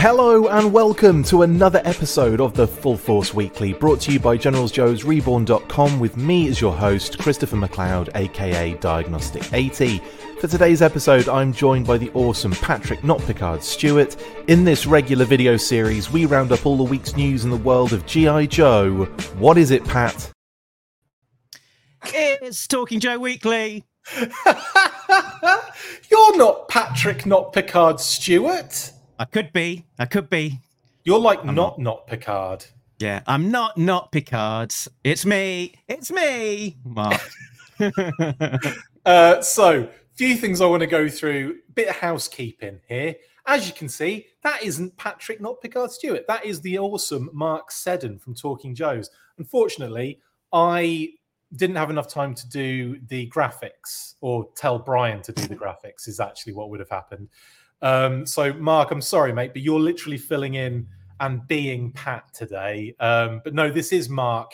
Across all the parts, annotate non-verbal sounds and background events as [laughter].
Hello and welcome to another episode of the Full Force Weekly, brought to you by Generals Joe's Reborn.com with me as your host, Christopher McLeod, aka Diagnostik 80. For today's episode, I'm joined by the awesome Patrick Not Picard Stewart. In this regular video series, we round up all the week's news in the world of G.I. Joe. What is it, Pat? It's Talking Joe Weekly. [laughs] You're not Patrick Not Picard Stewart. I could be. I could be. You're like I'm not not Picard. Yeah, I'm not not Picard. It's me. It's me, Mark. [laughs] [laughs] uh, so, few things I want to go through. Bit of housekeeping here. As you can see, that isn't Patrick, not Picard Stewart. That is the awesome Mark Seddon from Talking Joe's. Unfortunately, I didn't have enough time to do the graphics or tell Brian to do the graphics, is actually what would have happened. Um, so, Mark, I'm sorry, mate, but you're literally filling in and being Pat today. Um, but no, this is Mark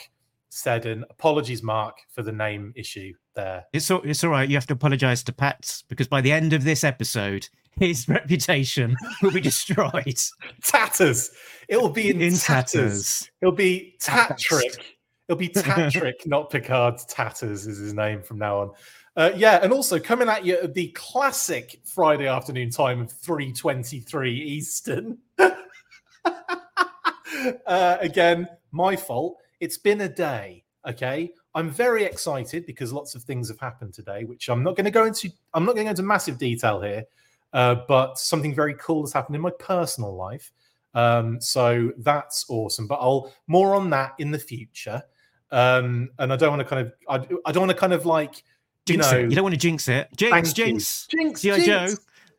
Seddon. Apologies, Mark, for the name issue there. It's all, it's all right. You have to apologize to Pat because by the end of this episode, his [laughs] reputation will be destroyed. tatters. It'll be in, in tatters. tatters. It'll be Tatrick. It'll be Tatrick, [laughs] not Picard's Tatters is his name from now on. Uh, yeah, and also coming at you at the classic Friday afternoon time of 3.23 Eastern. [laughs] uh, again, my fault. It's been a day, okay? I'm very excited because lots of things have happened today, which I'm not going to go into. I'm not going to go into massive detail here, uh, but something very cool has happened in my personal life. Um, so that's awesome. But I'll more on that in the future. Um, and I don't want to kind of. I, I don't want to kind of like Jinx you know, it. You don't want to jinx it. Jinx, jinx, jinx, G.I. Joe.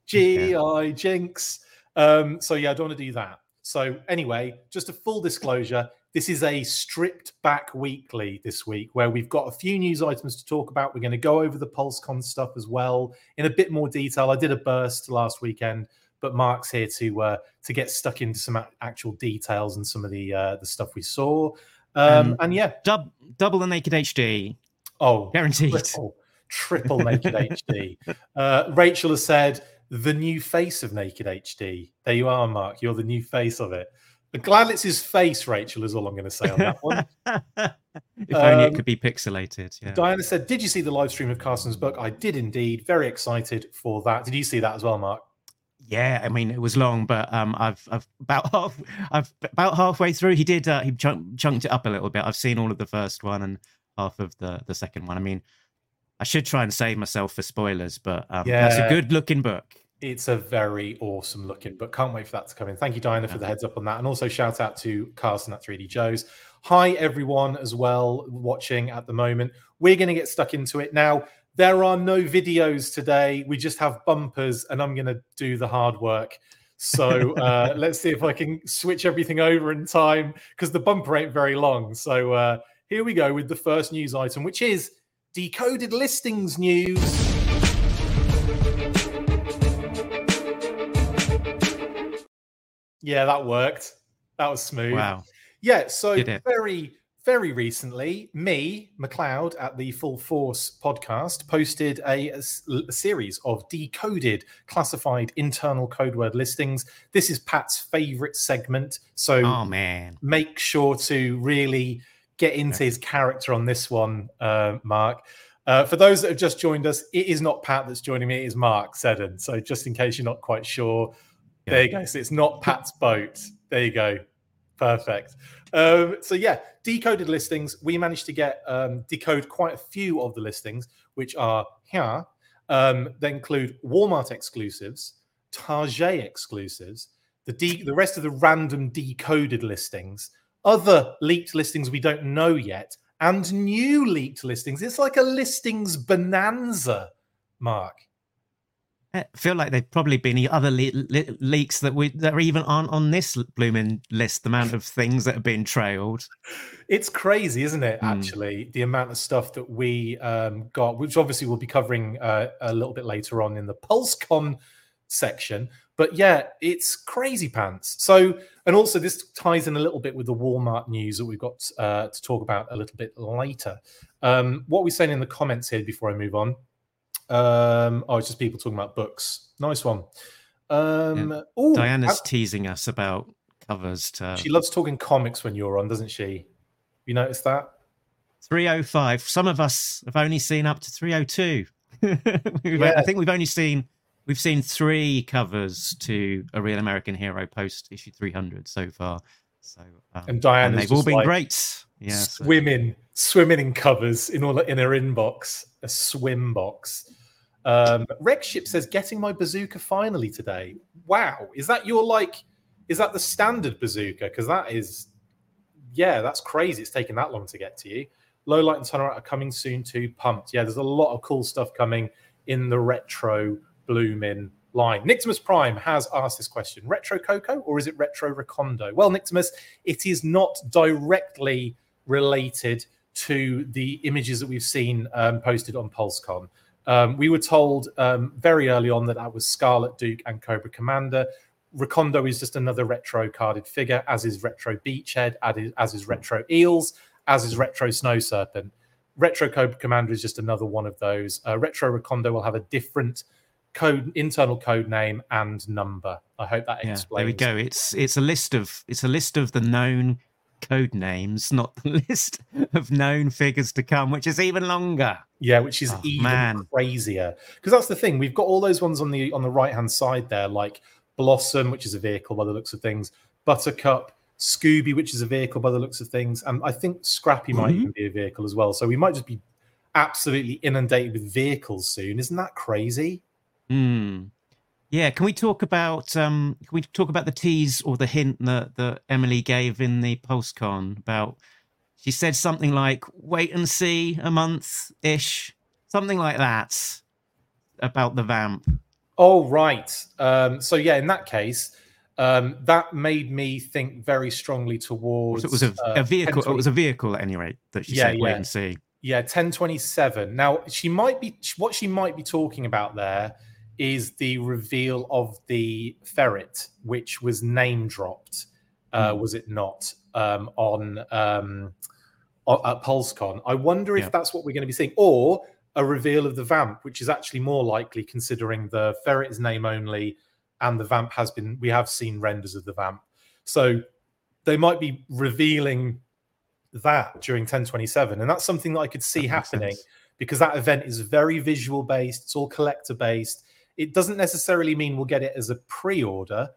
G.I. Jinx. Um, so yeah, I don't want to do that. So anyway, just a full disclosure. This is a stripped back weekly this week where we've got a few news items to talk about. We're going to go over the PulseCon stuff as well in a bit more detail. I did a burst last weekend, but Mark's here to uh, to get stuck into some actual details and some of the uh, the stuff we saw. Um, um, and yeah, dub, double the naked HD. Oh, guaranteed. Triple triple naked HD. [laughs] Uh, Rachel has said the new face of naked HD. There you are, Mark. You're the new face of it. But glad it's his face, Rachel, is all I'm going to say on that one. [laughs] if um, only it um, could be pixelated. Yeah. Diana said, Did you see the live stream of Carson's book? I did indeed. Very excited for that. Did you see that as well, Mark? Yeah, I mean it was long, but um, I've I've about half I've about halfway through. He did uh, he chunk, chunked it up a little bit. I've seen all of the first one and half of the the second one. I mean, I should try and save myself for spoilers, but um, yeah, that's a good looking book. It's a very awesome looking book. Can't wait for that to come in. Thank you, Diana, for the heads up on that. And also shout out to Carson at 3D Joe's. Hi, everyone, as well, watching at the moment. We're going to get stuck into it now. There are no videos today. We just have bumpers, and I'm going to do the hard work. So [laughs] uh, let's see if I can switch everything over in time because the bumper ain't very long. So uh, here we go with the first news item, which is Decoded listings news. Yeah, that worked. That was smooth. Wow. Yeah, so very, very recently, me, McLeod, at the Full Force podcast, posted a, a, a, series of decoded, classified internal code word listings. This is Pat's favorite segment. So, oh, man. make sure to really get into his character on this one, uh, Mark. Uh, for those that have just joined us, it is not Pat that's joining me, it is Mark Seddon. So just in case you're not quite sure, yeah. there you go. So it's not Pat's boat. There you go. Perfect. Um, so yeah, decoded listings. We managed to get um, decode quite a few of the listings, which are here. Um, they include Walmart exclusives, Target exclusives, the de- the rest of the random decoded listings, other leaked listings we don't know yet, and new leaked listings. It's like a listings bonanza, Mark. I feel like there've probably been other le- le- leaks that we that even aren't on this blooming list. The amount of things that have been trailed. It's crazy, isn't it? Mm. Actually, the amount of stuff that we um, got, which obviously we'll be covering uh, a little bit later on in the PulseCon section. But yeah, it's crazy pants. So, and also this ties in a little bit with the Walmart news that we've got uh, to talk about a little bit later. Um, what we're saying in the comments here before I move on. Um, oh, it's just people talking about books. Nice one. Um, Yeah. ooh, Diana's I- teasing us about covers to she loves talking comics when you're on, doesn't she? You notice that? 305. Some of us have only seen up to 302. [laughs] Yeah. I think we've only seen we've seen three covers to a real American hero post issue 300 so far. So um, And Diana's they've all been like great. Yeah. so- swimming, swimming in covers in all in her inbox, a swim box. Um, Rex Ship says, "Getting my bazooka finally today." Wow, is that your like? Is that the standard bazooka? Because that is, yeah, that's crazy. It's taken that long to get to you. Low Light and Tunnel are coming soon too. Pumped. Yeah, there's a lot of cool stuff coming in the retro blooming line. Nixmas Prime has asked this question: Retro Coco or is it Retro Recondo? Well, Nixmas, it is not directly related to the images that we've seen um, posted on PulseCon. Um, we were told um, very early on that that was Scarlet Duke and Cobra Commander. Recondo is just another retro carded figure, as is Retro Beachhead, as is, as is Retro Eels, as is Retro Snow Serpent. Retro Cobra Commander is just another one of those. Uh, Retro Recondo will have a different code, internal code name and number. I hope that yeah, explains. there we go. It's it's a list of it's a list of the known code names, not the [laughs] list of known figures to come, which is even longer. Yeah, which is Oh, even man. crazier because that's the thing. We've got all those ones on the on the right hand side there, like Blossom, which is a vehicle by the looks of things, Buttercup, Scooby, which is a vehicle by the looks of things, and I think Scrappy might Mhm. even be a vehicle as well. So we might just be absolutely inundated with vehicles soon. Isn't that crazy? Hmm. Yeah, can we talk about um can we talk about the tease or the hint that, that Emily gave in the PulseCon about she said something like wait and see a month ish, something like that about the vamp. Oh, right. Um, so yeah, in that case, um, that made me think very strongly towards. So it was a, uh, a vehicle. 1020 It was a vehicle at any rate that she Yeah, said wait yeah. and see. Yeah, 1027. Now, she might be what she might be talking about there is the reveal of the ferret, which was name dropped, uh, Hmm. was it not, um, on um, at PulseCon. I wonder if Yeah. that's what we're going to be seeing, or a reveal of the vamp, which is actually more likely considering the ferret is name only and the vamp has been, we have seen renders of the vamp. So they might be revealing that during 1027 and that's something that i could see That happening sense. because that event is very visual based it's all collector based it doesn't necessarily mean we'll get it as a pre-order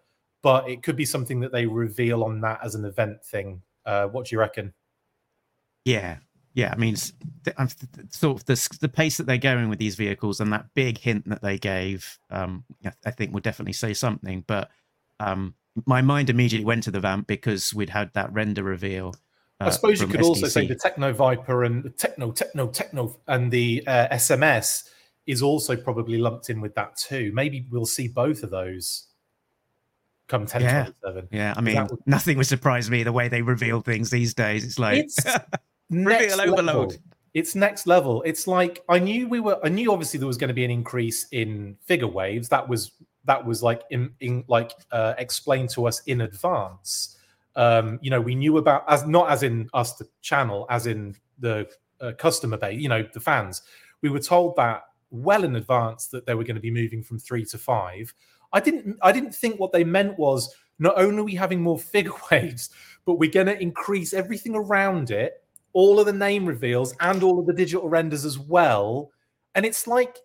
but it could be something that they reveal on that as an event thing uh, what do you reckon Yeah, yeah. I mean, s- th- I'm th- th- sort of the the pace that they're going with these vehicles and that big hint that they gave. Um, I- I think would definitely say something. But um, my mind immediately went to the vamp because we'd had that render reveal. i uh, suppose you could also say the techno viper and the techno techno techno and the uh, sms is also probably lumped in with that too maybe we'll see both of those come 1027 Yeah, I mean, would- nothing would surprise me the way they reveal things these days. It's like it's [laughs] next reveal overload. level. It's next level. It's like I knew we were. I knew obviously there was going to be an increase in figure waves. That was that was like in, in like uh, explained to us in advance. Um, you know, we knew about as not as in us the channel, as in the uh, customer base. You know, the fans. We were told that well in advance that they were going to be moving from three to five. I didn't. I didn't think what they meant was not only are we having more [laughs] figure waves, but we're going to increase everything around it, all of the name reveals and all of the digital renders as well. And it's like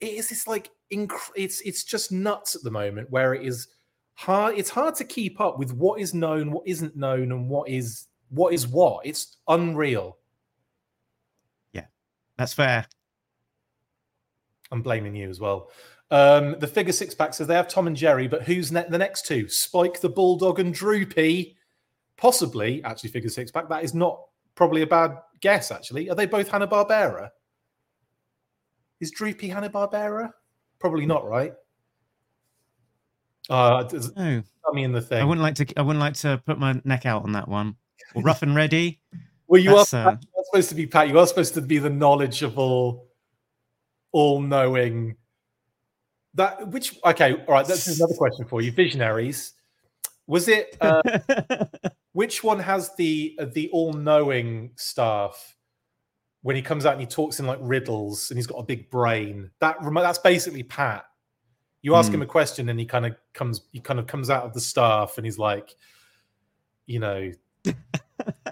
it is this like inc- it's it's just nuts at the moment where it is hard. It's hard to keep up with what is known, what isn't known, and what is what is what. It's unreal. Yeah. That's fair. I'm blaming you as well. Um, the figure six pack says they have Tom and Jerry, but who's ne- the next two? Spike the Bulldog and Droopy. Possibly, actually, figure six pack. That is not probably a bad guess, actually. Are they both Hanna Barbera? Is Droopy Hanna Barbera? Probably not, right? Uh, does- No, me in the thing. I wouldn't like to. I wouldn't like to put my neck out on that one. Or rough and ready. Well, you are, uh, you are supposed to be Pat. You are supposed to be the knowledgeable, all-knowing. That which okay, all right. That's another question for you. Visionaries. Was it uh, [laughs] which one has the uh, the all-knowing staff when he comes out and he talks in like riddles and he's got a big brain? That that's basically Pat. You ask Mm. him a question, and he kind of comes. He kind of comes out of the staff, and he's like, you know,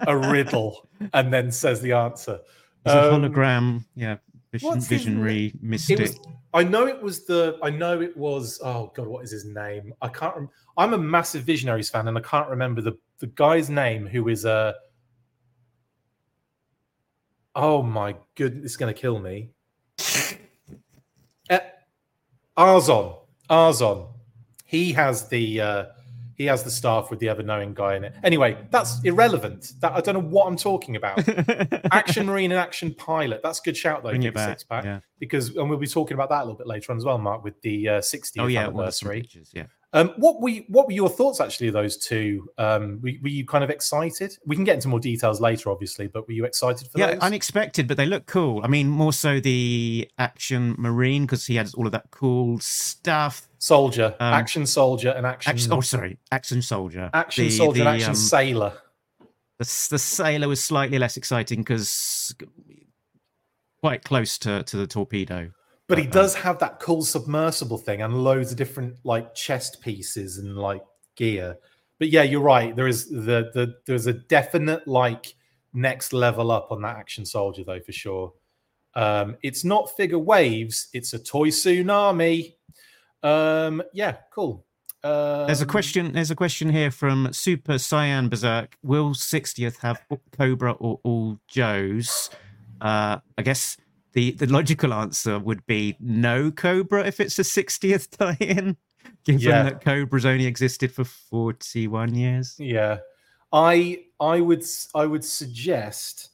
a riddle, [laughs] and then says the answer. It's a Um, hologram, yeah, vision, what's visionary mystic. was. I know it was the. I know it was. Oh God, what is his name? I can't. Rem- I'm a massive Visionaries fan, and I can't remember the the guy's name who is a. Oh my goodness, it's going to kill me. Eh, Arzon, Arzon, he has the uh, he has the staff with the ever knowing guy in it. Anyway, that's irrelevant. That I don't know what I'm talking about. [laughs] Action Marine and Action Pilot. That's a good shout though. Bring it back. Six pack Yeah. because and we'll be talking about that a little bit later on as well, Mark, with the uh, 60th Oh yeah, anniversary. pictures, yeah. Um, what were what were your thoughts actually of those two? Um, were, were you kind of excited? We can get into more details later, obviously, but were you excited for Yeah, those? unexpected, but they look cool. I mean, more so the action marine because he had all of that cool stuff. Soldier, Um, action soldier, and action Action, oh, sorry, action soldier. action The- soldier, the, and action um, sailor. the, the sailor was slightly less exciting because quite close to, to the torpedo. But he um, does have that cool submersible thing and loads of different like chest pieces and like gear. But yeah, you're right. There is the the there's a definite like next level up on that action soldier though for sure. Um, it's not figure waves. It's a toy tsunami. Um, yeah, cool. Um, There's a question. There's a question here from Super Cyan Berserk. Will 60th have Cobra or all Joes? Uh, I guess the the logical answer would be no Cobra if it's a 60th [laughs] tie-in, given Yeah. that Cobra's only existed for 41 years. Yeah, I I would I would suggest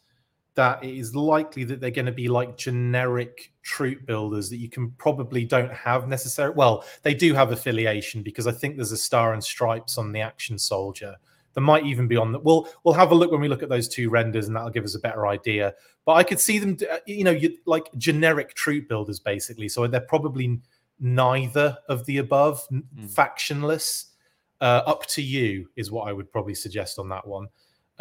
that it is likely that they're going to be like generic troop builders that you can probably don't have necessarily. Well, they do have affiliation because I think there's a star and stripes on the action soldier. There might even be on the. We'll we'll have a look when we look at those two renders, and that'll give us a better idea. But I could see them, uh, you know, you, like generic troop builders basically. So they're probably neither of the above, Mm. factionless. Uh, up to you is what I would probably suggest on that one.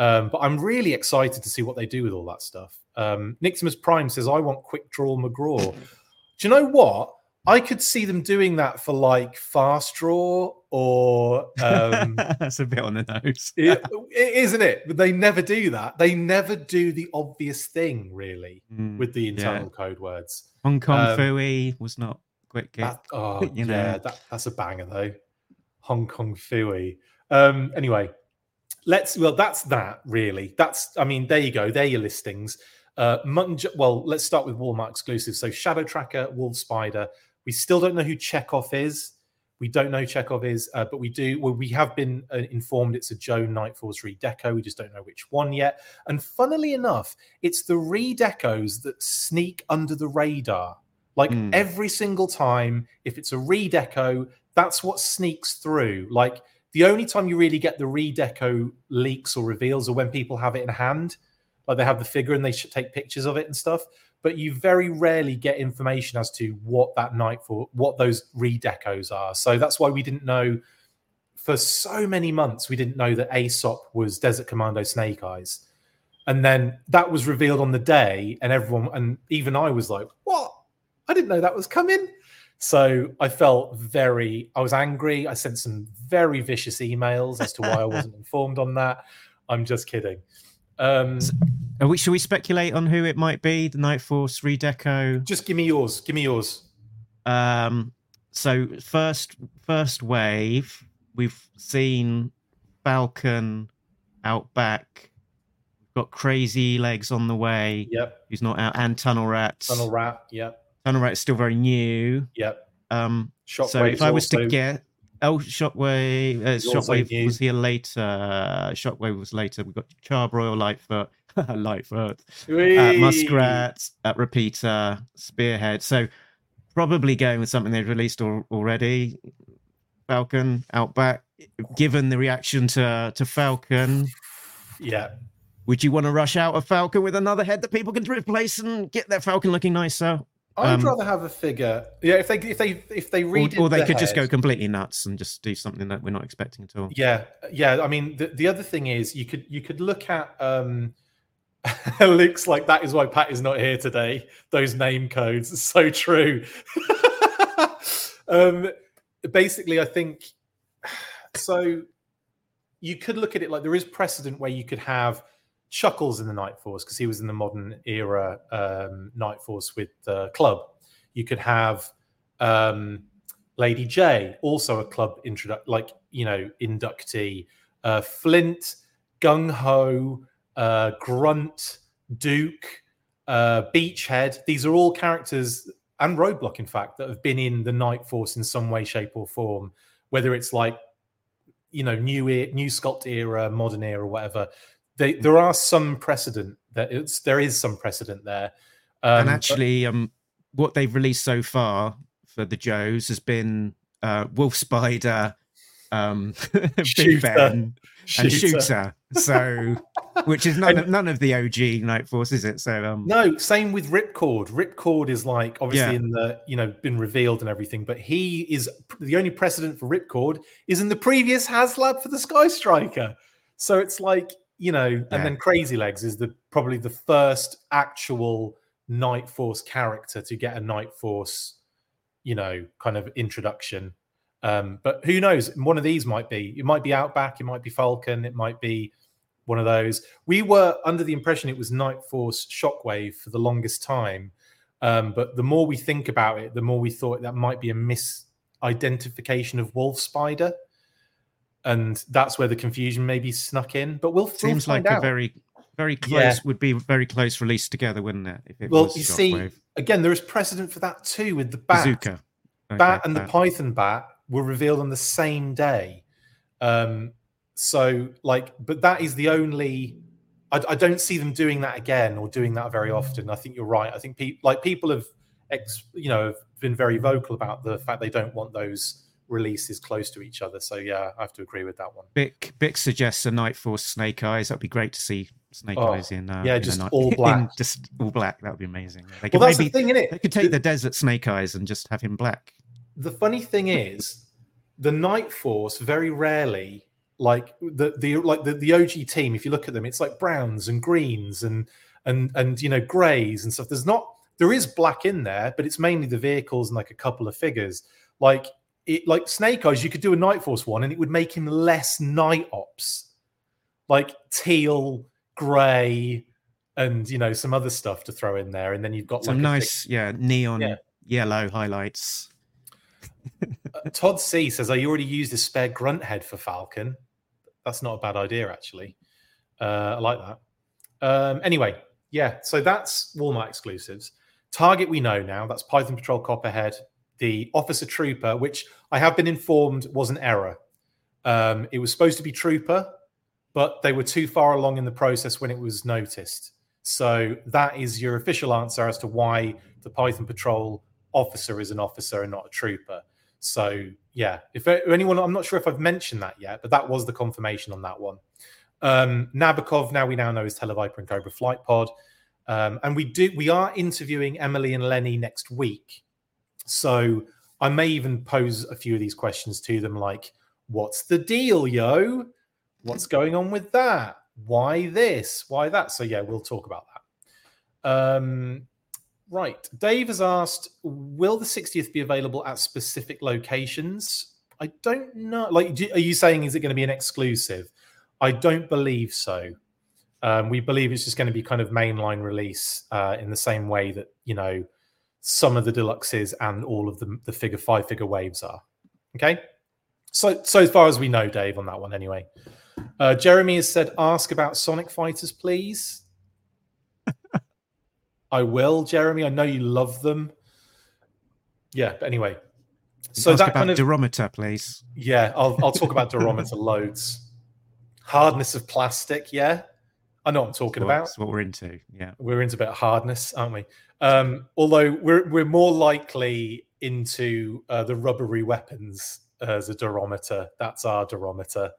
Um, but I'm really excited to see what they do with all that stuff. Um, Niximus Prime says, I want quick draw McGraw. Do you know what? I could see them doing that for like fast draw or um, [laughs] That's a bit on the nose. [laughs] it, isn't it? But they never do that. They never do the obvious thing, really, Mm, with the yeah. internal code words. Hong Kong um, Phooey was not quick. That, oh, you know. yeah, that, that's a banger though. Hong Kong Phooey. Um, anyway, let's. Well, that's that really. That's. I mean, there you go. There your listings. Uh. Well, let's start with Walmart exclusive. So Shadow Tracker, Wolf Spider. We still don't know who Chekhov is. We don't know who Chekhov is, uh, but we do. Well, we have been uh, informed it's a Joe Night Force redeco. We just don't know which one yet. And funnily enough, it's the redecos that sneak under the radar. Like Mm. every single time, if it's a redeco, that's what sneaks through. Like the only time you really get the redeco leaks or reveals are when people have it in hand, like they have the figure and they should take pictures of it and stuff. But you very rarely get information as to what that nightfall, what those redecos are. So that's why we didn't know for so many months. We didn't know that Aesop was Desert Commando Snake Eyes, and then that was revealed on the day, and everyone, and even I was like, "What? I didn't know that was coming." So I felt very, I was angry. I sent some very vicious emails as to why I wasn't [laughs] informed on that. I'm just kidding. Um, we, should we speculate on who it might be? The Night Force redeco. just give me yours. Give me yours. Um, so first first wave, we've seen Falcon Outback. We've got Crazy Legs on the way. Yep. Who's not out? And Tunnel Rat. Tunnel Rat. Yep. Tunnel Rat's still very new. Yep. Um, so if I was to get, oh, Shockwave, uh, Shockwave was here later. Shockwave was later. We've got Charbroil, Lightfoot, [laughs] Lightfoot, uh, Muskrat, uh, Repeater, Spearhead. So probably going with something they've released al- already. Falcon, Outback. Given the reaction to to Falcon, Yeah. would you want to rush out a Falcon with another head that people can replace and get their Falcon looking nicer? I'd Um, rather have a figure. Yeah, if they if they if they read or they could just go completely nuts and just do something that we're not expecting at all. Yeah, yeah. I mean, the, the other thing is you could you could look at um [laughs] Luke's like that is why Pat is not here today. Those name codes, it's so true. [laughs] um, basically, I think [sighs] so. You could look at it like there is precedent where you could have Chuckles in the Night Force because he was in the modern era um, Night Force with the club. You could have um, Lady J, also a club like you know inductee. Uh, Flint, Gung Ho, uh, Grunt, Duke, uh, Beachhead. These are all characters and Roadblock, in fact, that have been in the Night Force in some way, shape, or form. Whether it's like you know new new sculpt era, modern era, whatever. They, there are some precedent that it's there is some precedent there. Um, and actually, but, um, what they've released so far for the Joes has been uh, Wolf Spider, um, [laughs] Big Ben, shooter. and Shooter. So, [laughs] which is none, of, none of the OG Night Force, is it? So, um, no. Same with Ripcord. Ripcord is like obviously yeah. in the you know been revealed and everything, but he is the only precedent for Ripcord is in the previous HasLab for the Sky Striker. So it's like you know, yeah. and then Crazy Legs is the probably the first actual Night Force character to get a Night Force, you know, kind of introduction um, but who knows? One of these might be. It might be Outback. It might be Falcon. It might be one of those. We were under the impression it was Night Force Shockwave for the longest time. Um, but the more we think about it, the more we thought that might be a misidentification of Wolf Spider. And that's where the confusion maybe snuck in. But we'll seems we'll like out. a very, very close yeah. would be very close release together, wouldn't it? If it was. well, you see, again, there is precedent for that too with the bat, Bazooka. Okay, bat and bat. the Python bat were revealed on the same day. Um, so, like, but that is the only. I, I, don't see them doing that again or doing that very often. I think you're right. I think people, like, people have, ex, you know, have been very vocal about the fact they don't want those releases close to each other. So yeah, I have to agree with that one. Bick Bick suggests a Night Force Snake Eyes. That'd be great to see Snake oh, Eyes in. Uh, yeah, in just night, all [laughs] black. Just all black. That would be amazing. They well, that's maybe, the thing, isn't it? They could take the, the Desert Snake Eyes and just have him black the funny thing is, the Night Force very rarely like the the like the, the OG team. If you look at them, it's like browns and greens and and and you know grays and stuff. There's not there is black in there, but it's mainly the vehicles and like a couple of figures. Like it like Snake Eyes, you could do a Night Force one, and it would make him less night ops, like teal, grey, and you know some other stuff to throw in there, and then you've got some like nice, yeah, neon yeah. yellow highlights. Uh, Todd C says, I already used a spare grunt head for Falcon. That's not a bad idea, actually. Uh, I like that. Um, anyway, yeah, so that's Walmart exclusives. Target we know now. That's Python Patrol Copperhead. The Officer Trooper, which I have been informed was an error. Um, it was supposed to be Trooper, but they were too far along in the process when it was noticed. So that is your official answer as to why the Python Patrol officer is an officer and not a trooper. So yeah, if anyone, I'm not sure if I've mentioned that yet, but that was the confirmation on that one. Um, Nabokov now we now know is Televiper and Cobra Flight Pod, um, and we do we are interviewing Emily and Lenny next week. So I may even pose a few of these questions to them, like, "What's the deal, yo? What's going on with that? Why this? Why that?" So yeah, we'll talk about that. Um, Right. Dave has asked, will the 60th be available at specific locations? I don't know. Like, are you saying is it going to be an exclusive? I don't believe so. Um, we believe it's just going to be kind of mainline release uh, in the same way that you know some of the deluxes and all of the, the figure five figure waves are. Okay. So so as far as we know, Dave, on that one anyway. Uh, Jeremy has said, ask about Sonic Fighters, please. [laughs] I will, Jeremy. I know you love them. Yeah, but anyway. So Ask that kind of durometer, please. Yeah, I'll I'll talk about durometer [laughs] loads. Hardness of plastic, yeah. I know what I'm talking that's about. That's what we're into. Yeah. We're into a bit of hardness, aren't we? Um, although we're we're more likely into uh, the rubbery weapons as a durometer. That's our durometer.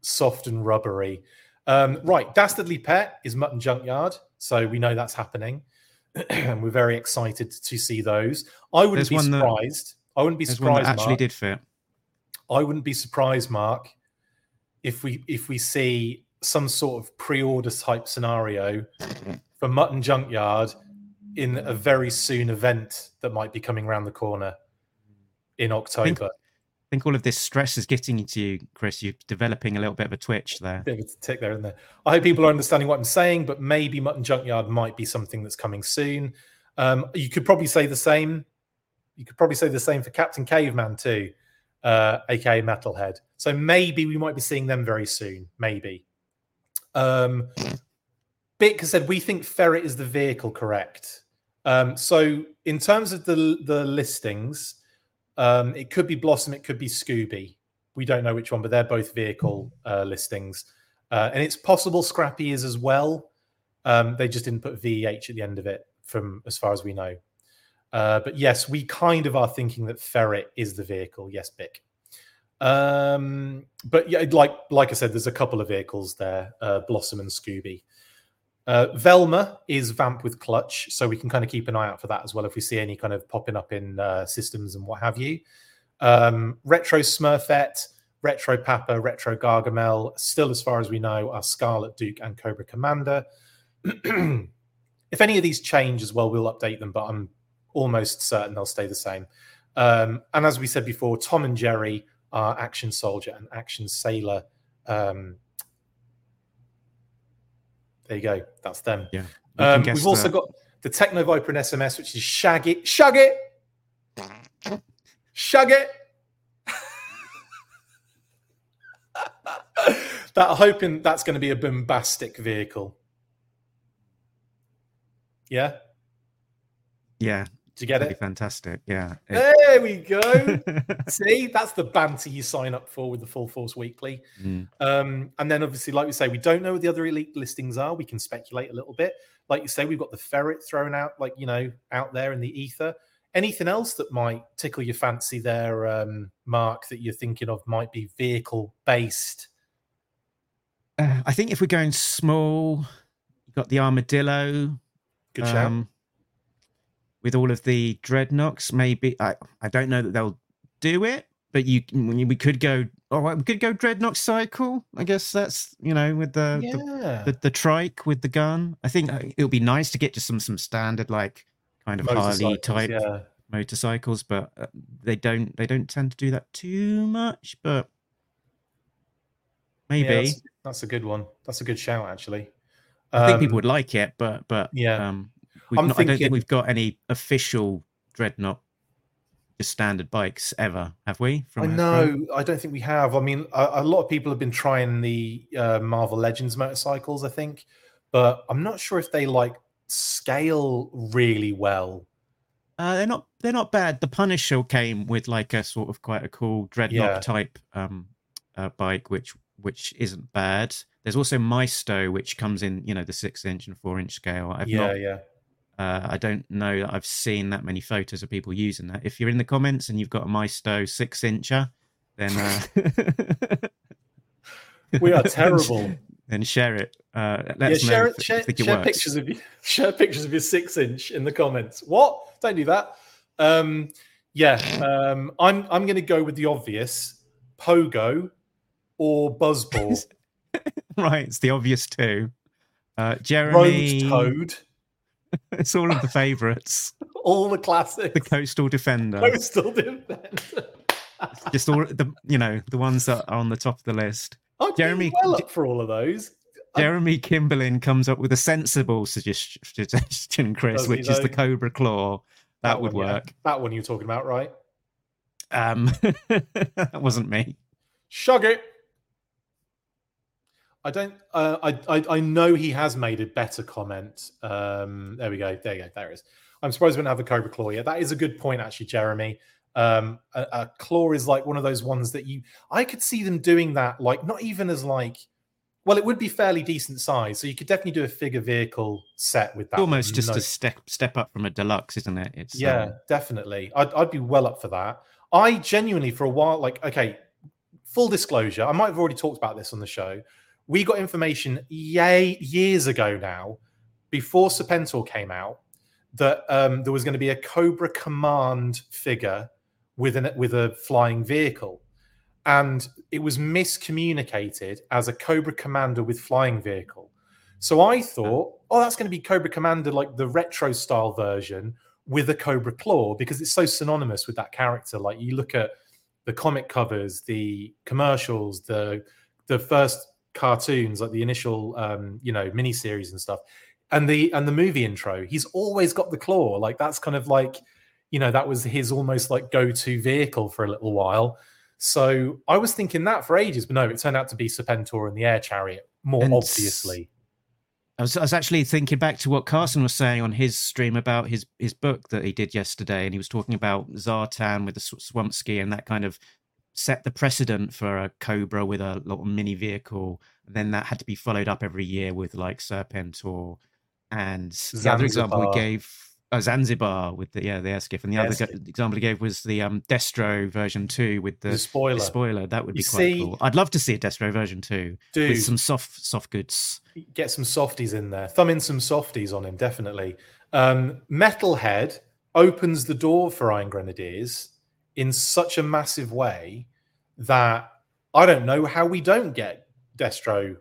Soft and rubbery. Um, right, Dastardly Pet is Mutt and Junkyard. So we know that's happening [clears throat] and we're very excited to see those. I wouldn't there's be surprised. That, I wouldn't be surprised. actually Mark, did fit. I wouldn't be surprised, Mark, if we if we see some sort of pre-order type scenario [clears throat] for Mutt and Junkyard in a very soon event that might be coming around the corner. in October. I think all of this stress is getting into you, Chris. You're developing a little bit of a twitch there. Bit of a tick there and there. I hope people are understanding what I'm saying, but maybe Mutt and Junkyard might be something that's coming soon. Um, you could probably say the same. You could probably say the same for Captain Caveman too, uh, aka Metalhead. So maybe we might be seeing them very soon. Maybe. Um, Bick has said we think Ferret is the vehicle, correct? Um, so in terms of the the listings, um, it could be Blossom, it could be Scooby. We don't know which one, but they're both vehicle uh, listings. Uh, and it's possible Scrappy is as well. Um, they just didn't put VEH at the end of it, from as far as we know. Uh, but yes, we kind of are thinking that Ferret is the vehicle. Yes, Bick. Um, but yeah, like like I said, there's a couple of vehicles there, uh, Blossom and Scooby. Uh, Velma is Vamp with Clutch, so we can kind of keep an eye out for that as well if we see any kind of popping up in uh, systems and what have you. Um, Retro Smurfette, Retro Papa, Retro Gargamel, still as far as we know, are Scarlet Duke and Cobra Commander. [clears throat] if any of these change as well, we'll update them, but I'm almost certain they'll stay the same. Um, and as we said before, Tom and Jerry are Action Soldier and Action Sailor um, there you go. That's them. Yeah. Um, we've also got the Techno Viper and SMS, which is Shag it, Shug it, Shug it. [laughs] that hoping that's going to be a bombastic vehicle. Yeah. Yeah. Do you get That'd it? Be fantastic. Yeah. There we go. [laughs] See, that's the banter you sign up for with the Full Force Weekly. Mm. Um, and then obviously, like we say, we don't know what the other elite listings are. We can speculate a little bit. Like you say, we've got the ferret thrown out, like you know, out there in the ether. Anything else that might tickle your fancy there, um, Mark, that you're thinking of might be vehicle based? Uh, I think if we're going small, you've got the armadillo. Good shout. um, with all of the dreadnoks, maybe I, I don't know that they'll do it, but you we could go. All right, we could go dreadnok cycle. I guess that's you know with the the, yeah. the, the trike with the gun. I think uh, it would be nice to get just some some standard like kind of Harley type Yeah. motorcycles, but uh, they don't they don't tend to do that too much. But maybe Yeah, that's, that's a good one. That's a good shout, actually. I think people Um, would like it, but but Yeah. um, I'm not, I don't think we've got any official dreadnok just standard bikes ever, have we? I know. I don't think we have. I mean, a, a lot of people have been trying the uh, Marvel Legends motorcycles, I think, but I'm not sure if they like scale really well. Uh, they're not they're not bad. The Punisher came with like a sort of quite a cool dreadnok Yeah. type um uh, bike, which which isn't bad. There's also Maisto, which comes in you know the six inch and four inch scale. I've yeah, not yeah. Uh, I don't know that I've seen that many photos of people using that. If you're in the comments and you've got a Maisto six incher, then uh, [laughs] We are [laughs] terrible. then share it. Uh, yeah, share, if, share, if think it share pictures of you. [laughs] Share pictures of your six inch in the comments. What? Don't do that. Um, yeah, um, I'm I'm going to go with the obvious: Pogo or Buzzball. Right, it's the obvious two. Uh, Road Toad, [laughs] it's all of the favourites. [laughs] all the classics. The Coastal Defender, Coastal Defender. just all the you know the ones that are on the top of the list. I'd Jeremy- well up for all of those. Jeremy Kimberlin comes up with a sensible suggestion, [laughs] Chris, Does which is the? Cobra Claw. That, would one, yeah. work. That one you're talking about, right? Um, that wasn't me. Shug it. I don't. Uh, I, I I know he has made a better comment. Um, there we go. There you go. There it is. I'm surprised we don't have a Cobra Claw yet. That is a good point, actually, Jeremy. Um, a, a claw is like one of those ones that you. I could see them doing that, like not even as like. Well, it would be fairly decent size, so you could definitely do a figure vehicle set with that. Almost just no a step step up from a deluxe, isn't it? It's yeah, um, definitely. I'd, I'd be well up for that. I genuinely, for a while, like, okay, full disclosure, I might have already talked about this on the show. We got information yay years ago now, before Serpentor came out, that um, there was going to be a Cobra Command figure with an with a flying vehicle, and it was miscommunicated as a Cobra Commander with flying vehicle. So I thought, oh, that's going to be Cobra Commander, like the retro style version with a cobra claw because it's so synonymous with that character. Like you look at the comic covers, the commercials, the the first cartoons, like the initial um, you know miniseries and stuff, and the and the movie intro. He's always got the claw. Like that's kind of like you know that was his almost like go to vehicle for a little while. So I was thinking that for ages, but no, it turned out to be Serpentor and the Air Chariot more and obviously. I was, I was actually thinking back to what Carson was saying on his stream about his his book that he did yesterday, and he was talking about Zartan with the swamp ski and that kind of set the precedent for a Cobra with a little mini vehicle. And then that had to be followed up every year with like Serpentor and Zanzibar. the other example we gave Oh, Zanzibar with the yeah the air skiff, and the other example he gave was the um, Destro version two with the, the spoiler. The spoiler that would be you quite see, cool. I'd love to see a Destro version two dude, with some soft soft goods. Get some softies in there. Thumb in some softies on him, definitely. Um, Metalhead opens the door for Iron Grenadiers in such a massive way that I don't know how we don't get Destro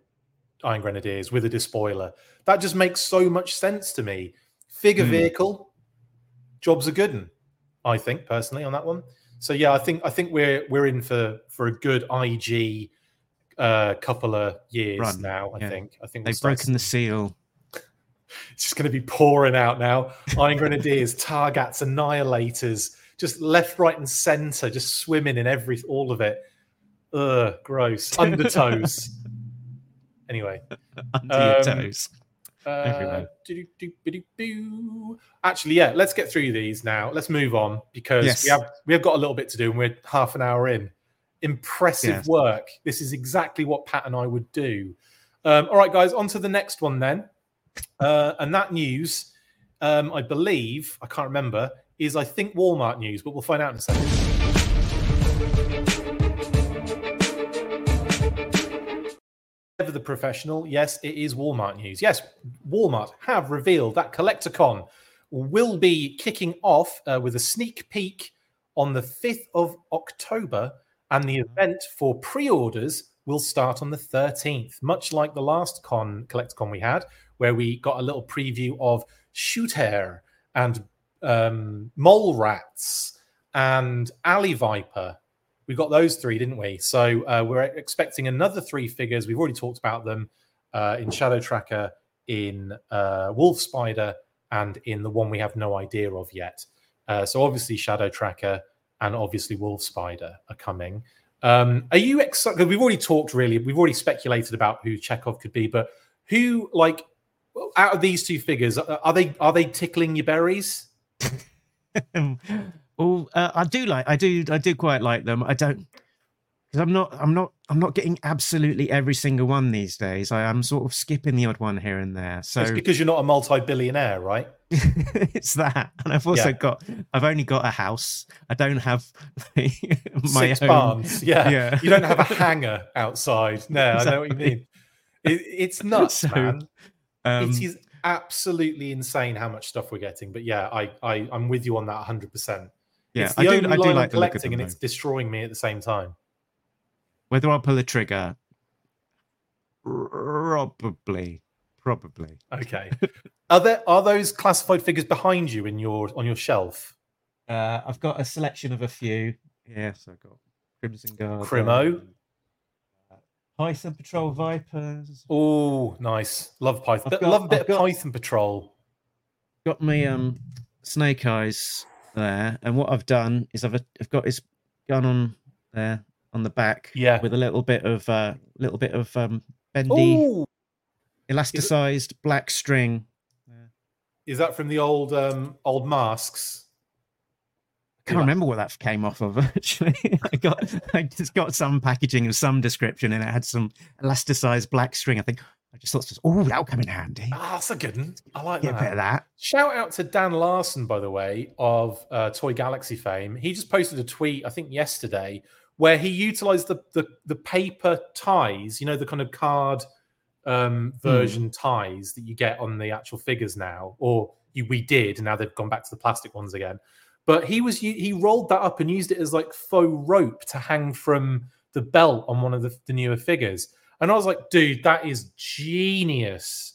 Iron Grenadiers with a despoiler. That just makes so much sense to me Figure mm. vehicle, jobs are good, I think personally on that one. So yeah, I think I think we're we're in for for a good IG uh, couple of years Run. now. I yeah. think I think they've broken the seal. [laughs] It's just going to be pouring out now. Iron Grenadiers, [laughs] Targats, Annihilators, just left, right, and center, just swimming in every all of it. Ugh, gross. [laughs] Undertows. anyway, under um, your toes. Uh, Actually, yeah, let's get through these now. Let's move on because yes. we have we have got a little bit to do, and we're half an hour in. Impressive yes. work. This is exactly what Pat and I would do. Um, all right, guys, on to the next one then. Uh, and that news, um, I believe, I can't remember, is I think Walmart news, but we'll find out in a second. Ever the professional, yes, it is Walmart news. Yes, Walmart have revealed that Collecticon will be kicking off uh, with a sneak peek on the 5th of October, and the event for pre orders will start on the 13th, much like the last con Collecticon we had, where we got a little preview of Shooter and um, Mole Rats and Alley Viper we got those three, didn't we? So uh, we're expecting another three figures. We've already talked about them uh, in Shadow Tracker, in uh, Wolf Spider, and in the one we have no idea of yet. Uh, so obviously Shadow Tracker and obviously Wolf Spider are coming. Um, are you excited? We've already talked. Really, we've already speculated about who Chekhov could be, but who like out of these two figures are they are they tickling your berries? [laughs] Oh, uh, I do like. I do. I do quite like them. I don't because I'm not. I'm not. I'm not getting absolutely every single one these days. I am sort of skipping the odd one here and there. So it's because you're not a multi-billionaire, right? [laughs] it's that, and I've also yeah. got. I've only got a house. I don't have [laughs] my Six own. barns. Yeah. yeah, you don't have a hangar outside. No, exactly. I know what you mean. It, it's nuts, so, man. Um, it is absolutely insane how much stuff we're getting. But yeah, I, I I'm with you on that 100. percent yeah, I do. I do like collecting, and it's destroying me at the same time. Whether I'll pull a trigger, probably, probably. Okay. are there are those classified figures behind you in your on your shelf? Uh, I've got a selection of a few. Yes, I've got Crimson Guard. Crimo. Python Patrol Vipers. Oh, nice. Love Python. Got, Love a bit I've of got, Python Patrol. Got me um Snake Eyes there, and what I've done is I've I've got his gun on there on the back, yeah, with a little bit of uh, little bit of um, bendy, Ooh. elasticized black string. Is that from the old um, old masks? I can't remember what that came off of. [laughs] Actually, I got I just got some packaging of some description, and it had some elasticized black string. I think I just thought, oh, that'll come in handy. Ah, that's a good one. I like Get that. A bit of that. Shout out to Dan Larson, by the way, of uh, Toy Galaxy fame. He just posted a tweet, I think yesterday, where he utilized the the, the paper ties, you know, the kind of card um, hmm. version mm. ties that you get on the actual figures now, or you, we did, and now they've gone back to the plastic ones again. But he was he rolled that up and used it as like faux rope to hang from the belt on one of the, the newer figures. And I was like, dude, that is genius.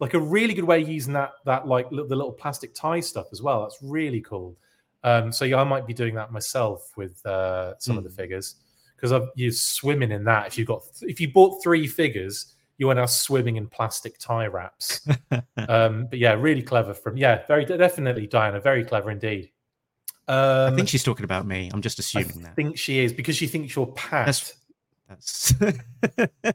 like a really good way of using that that like the little plastic tie stuff as well. That's really cool. Um, so yeah, I might be doing that myself with uh, some mm. of the hmm. figures because you're swimming in that. If you've got if you bought three figures, you are now swimming in plastic tie wraps. [laughs] um, but yeah, really clever from yeah, very definitely Diana, very clever indeed. Um, I think she's talking about me. I'm just assuming I that. I think she is because she thinks you're Pat. That's. that's... [laughs]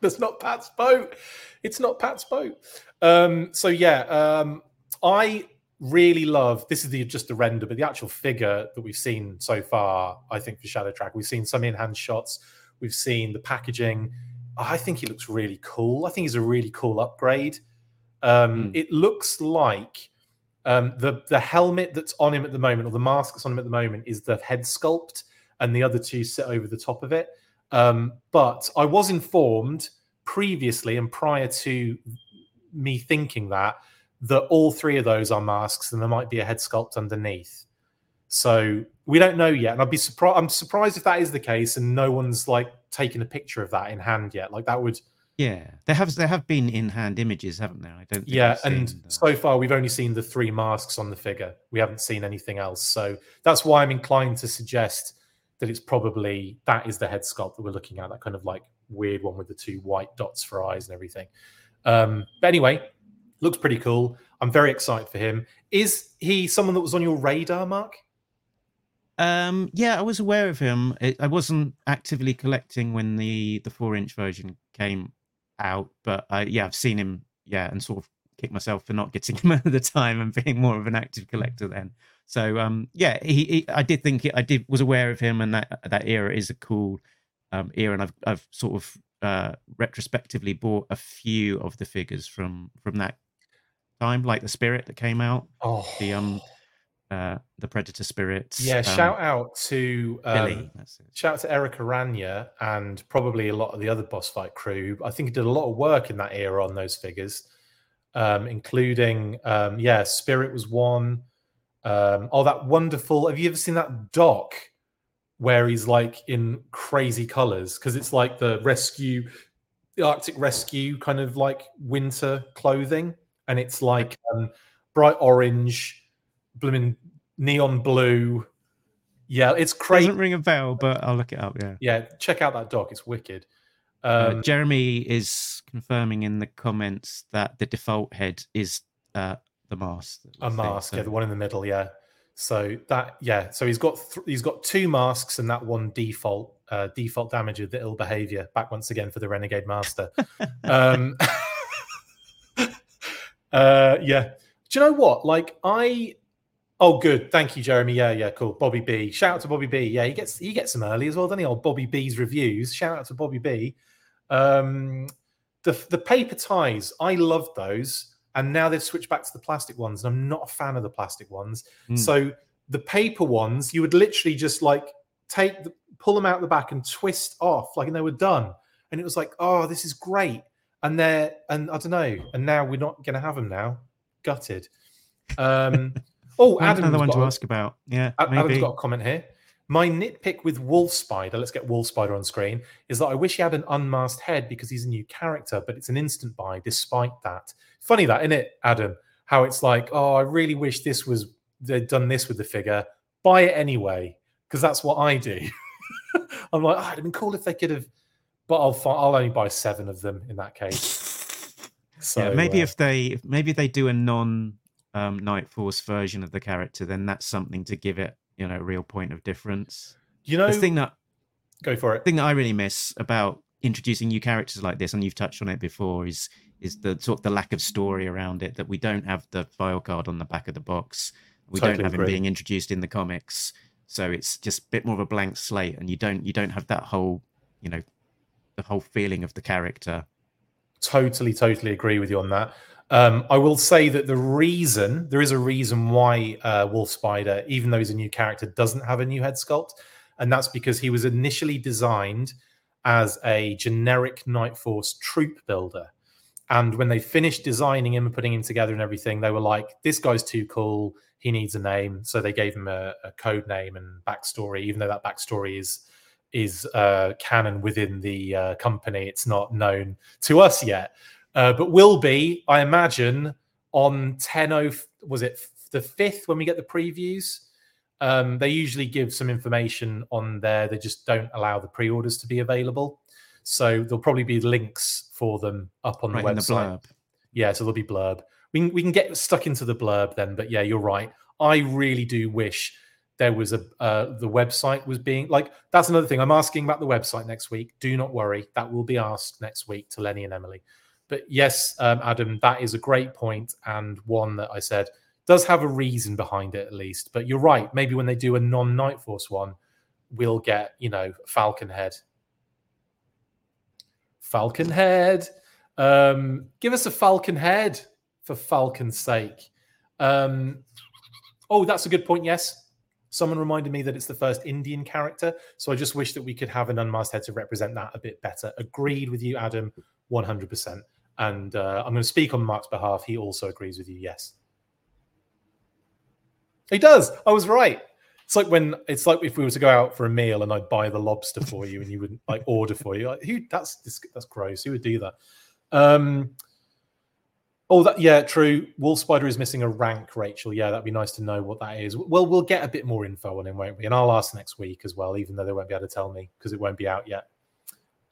That's not Pat's boat. It's not Pat's boat. Um, so yeah, um, I really love this is the just the render, but the actual figure that we've seen so far, I think for Shadow Track, we've seen some in-hand shots, we've seen the packaging. I think he looks really cool. I think he's a really cool upgrade. Um, mm. It looks like um, the the helmet that's on him at the moment, or the mask that's on him at the moment, is the head sculpt, and the other two sit over the top of it. Um, but I was informed previously and prior to me thinking that that all three of those are masks and there might be a head sculpt underneath. So we don't know yet, and I'd be surprised. I'm surprised if that is the case, and no one's like taken a picture of that in hand yet. Like that would. Yeah, there have there have been in hand images, haven't there? I don't. yeah, and the... so far we've only seen the three masks on the figure. We haven't seen anything else, so that's why I'm inclined to suggest that it's probably that is the head sculpt that we're looking at. That kind of like weird one with the two white dots for eyes and everything. Um, but anyway, looks pretty cool. I'm very excited for him. Is he someone that was on your radar, Mark? Um, yeah, I was aware of him. I wasn't actively collecting when the the four inch version came out, but I, yeah, I've seen him. Yeah, and sort of kick myself for not getting him [laughs] at the time and being more of an active collector then. So um, yeah, he, he, I did think it, I did was aware of him, and that that era is a cool um, era, and I've I've sort of uh, retrospectively bought a few of the figures from from that time, like the Spirit that came out. Oh, the um, uh, the Predator Spirits. Yeah, um, shout out to um, Billy. Shout out to Eric Aranya and probably a lot of the other boss fight crew. I think he did a lot of work in that era on those figures, um, including um, yeah, Spirit was one. Um, oh, that wonderful! Have you ever seen that doc where he's like in crazy colors? Because it's like the rescue, the Arctic rescue kind of like winter clothing, and it's like um, bright orange, blooming neon blue. Yeah, it's crazy. Doesn't ring a bell, but I'll look it up. Yeah, yeah. Check out that doc; it's wicked. Uh, um, uh, Jeremy is confirming in the comments that the default head is uh, the mask. A mask, yeah, the one in the middle, yeah. So that, yeah, so he's got th- he's got two masks and that one default uh, default damage of the ill behavior. Back once again for the Renegade Master. [laughs] um, [laughs] uh, yeah. Do you know what? Like I. Oh, good. Thank you, Jeremy. Yeah, yeah, cool. Bobby B. Shout out to Bobby B. Yeah, he gets he gets some early as well, doesn't he? Old Bobby B's reviews. Shout out to Bobby B. Um, the the paper ties, I love those and now they've switched back to the plastic ones and i'm not a fan of the plastic ones mm. so the paper ones you would literally just like take the, pull them out the back and twist off like and they were done and it was like oh this is great and they're and i don't know and now we're not going to have them now gutted um [laughs] oh Adam another one to ask about yeah maybe. adam's got a comment here my nitpick with Wolf Spider, let's get Wolf Spider on screen, is that I wish he had an unmasked head because he's a new character, but it's an instant buy despite that. Funny that, isn't it, Adam? How it's like, oh, I really wish this was they'd done this with the figure. Buy it anyway, because that's what I do. [laughs] I'm like, oh, it'd have been cool if they could have, but I'll I'll only buy seven of them in that case. [laughs] So yeah, maybe uh, if they maybe they do a non um, Night Force version of the character, then that's something to give it you know real point of difference. You know, the thing that go for it. thing that I really miss about introducing new characters like this, and you've touched on it before, is is the sort of the lack of story around it. That we don't have the file card on the back of the box. We totally don't have agree. him being introduced in the comics, so it's just a bit more of a blank slate, and you don't you don't have that whole you know the whole feeling of the character. Totally, totally agree with you on that. Um, I will say that the reason there is a reason why uh, Wolf Spider, even though he's a new character, doesn't have a new head sculpt, and that's because he was initially designed as a generic Night Force troop builder. And when they finished designing him and putting him together and everything, they were like, "This guy's too cool. He needs a name." So they gave him a, a code name and backstory, even though that backstory is is uh, canon within the uh, company. It's not known to us yet, uh, but will be, I imagine, on 10 was it the 5th when we get the previews? Um, they usually give some information on there. They just don't allow the pre-orders to be available. So there'll probably be links for them up on right the website. The yeah, so there'll be blurb. We can, we can get stuck into the blurb then, but yeah, you're right. I really do wish there was a uh, the website was being like that's another thing. I'm asking about the website next week. Do not worry, that will be asked next week to Lenny and Emily. But yes, um, Adam, that is a great point and one that I said does have a reason behind it at least. But you're right. Maybe when they do a non Night Force one, we'll get you know Falcon Head. Falcon Head. Um, give us a Falcon Head for Falcon's sake. Um, oh, that's a good point. Yes. Someone reminded me that it's the first Indian character. So I just wish that we could have an unmasked head to represent that a bit better. Agreed with you, Adam, 100%. And uh, I'm going to speak on Mark's behalf. He also agrees with you. Yes. He does. I was right. It's like when it's like if we were to go out for a meal and I'd buy the lobster for you and you would like order for you. Like, who? That's that's gross. Who would do that? Um, Oh, that yeah, true. Wolf Spider is missing a rank, Rachel. Yeah, that'd be nice to know what that is. Well, we'll get a bit more info on him, won't we? And I'll ask next week as well, even though they won't be able to tell me because it won't be out yet.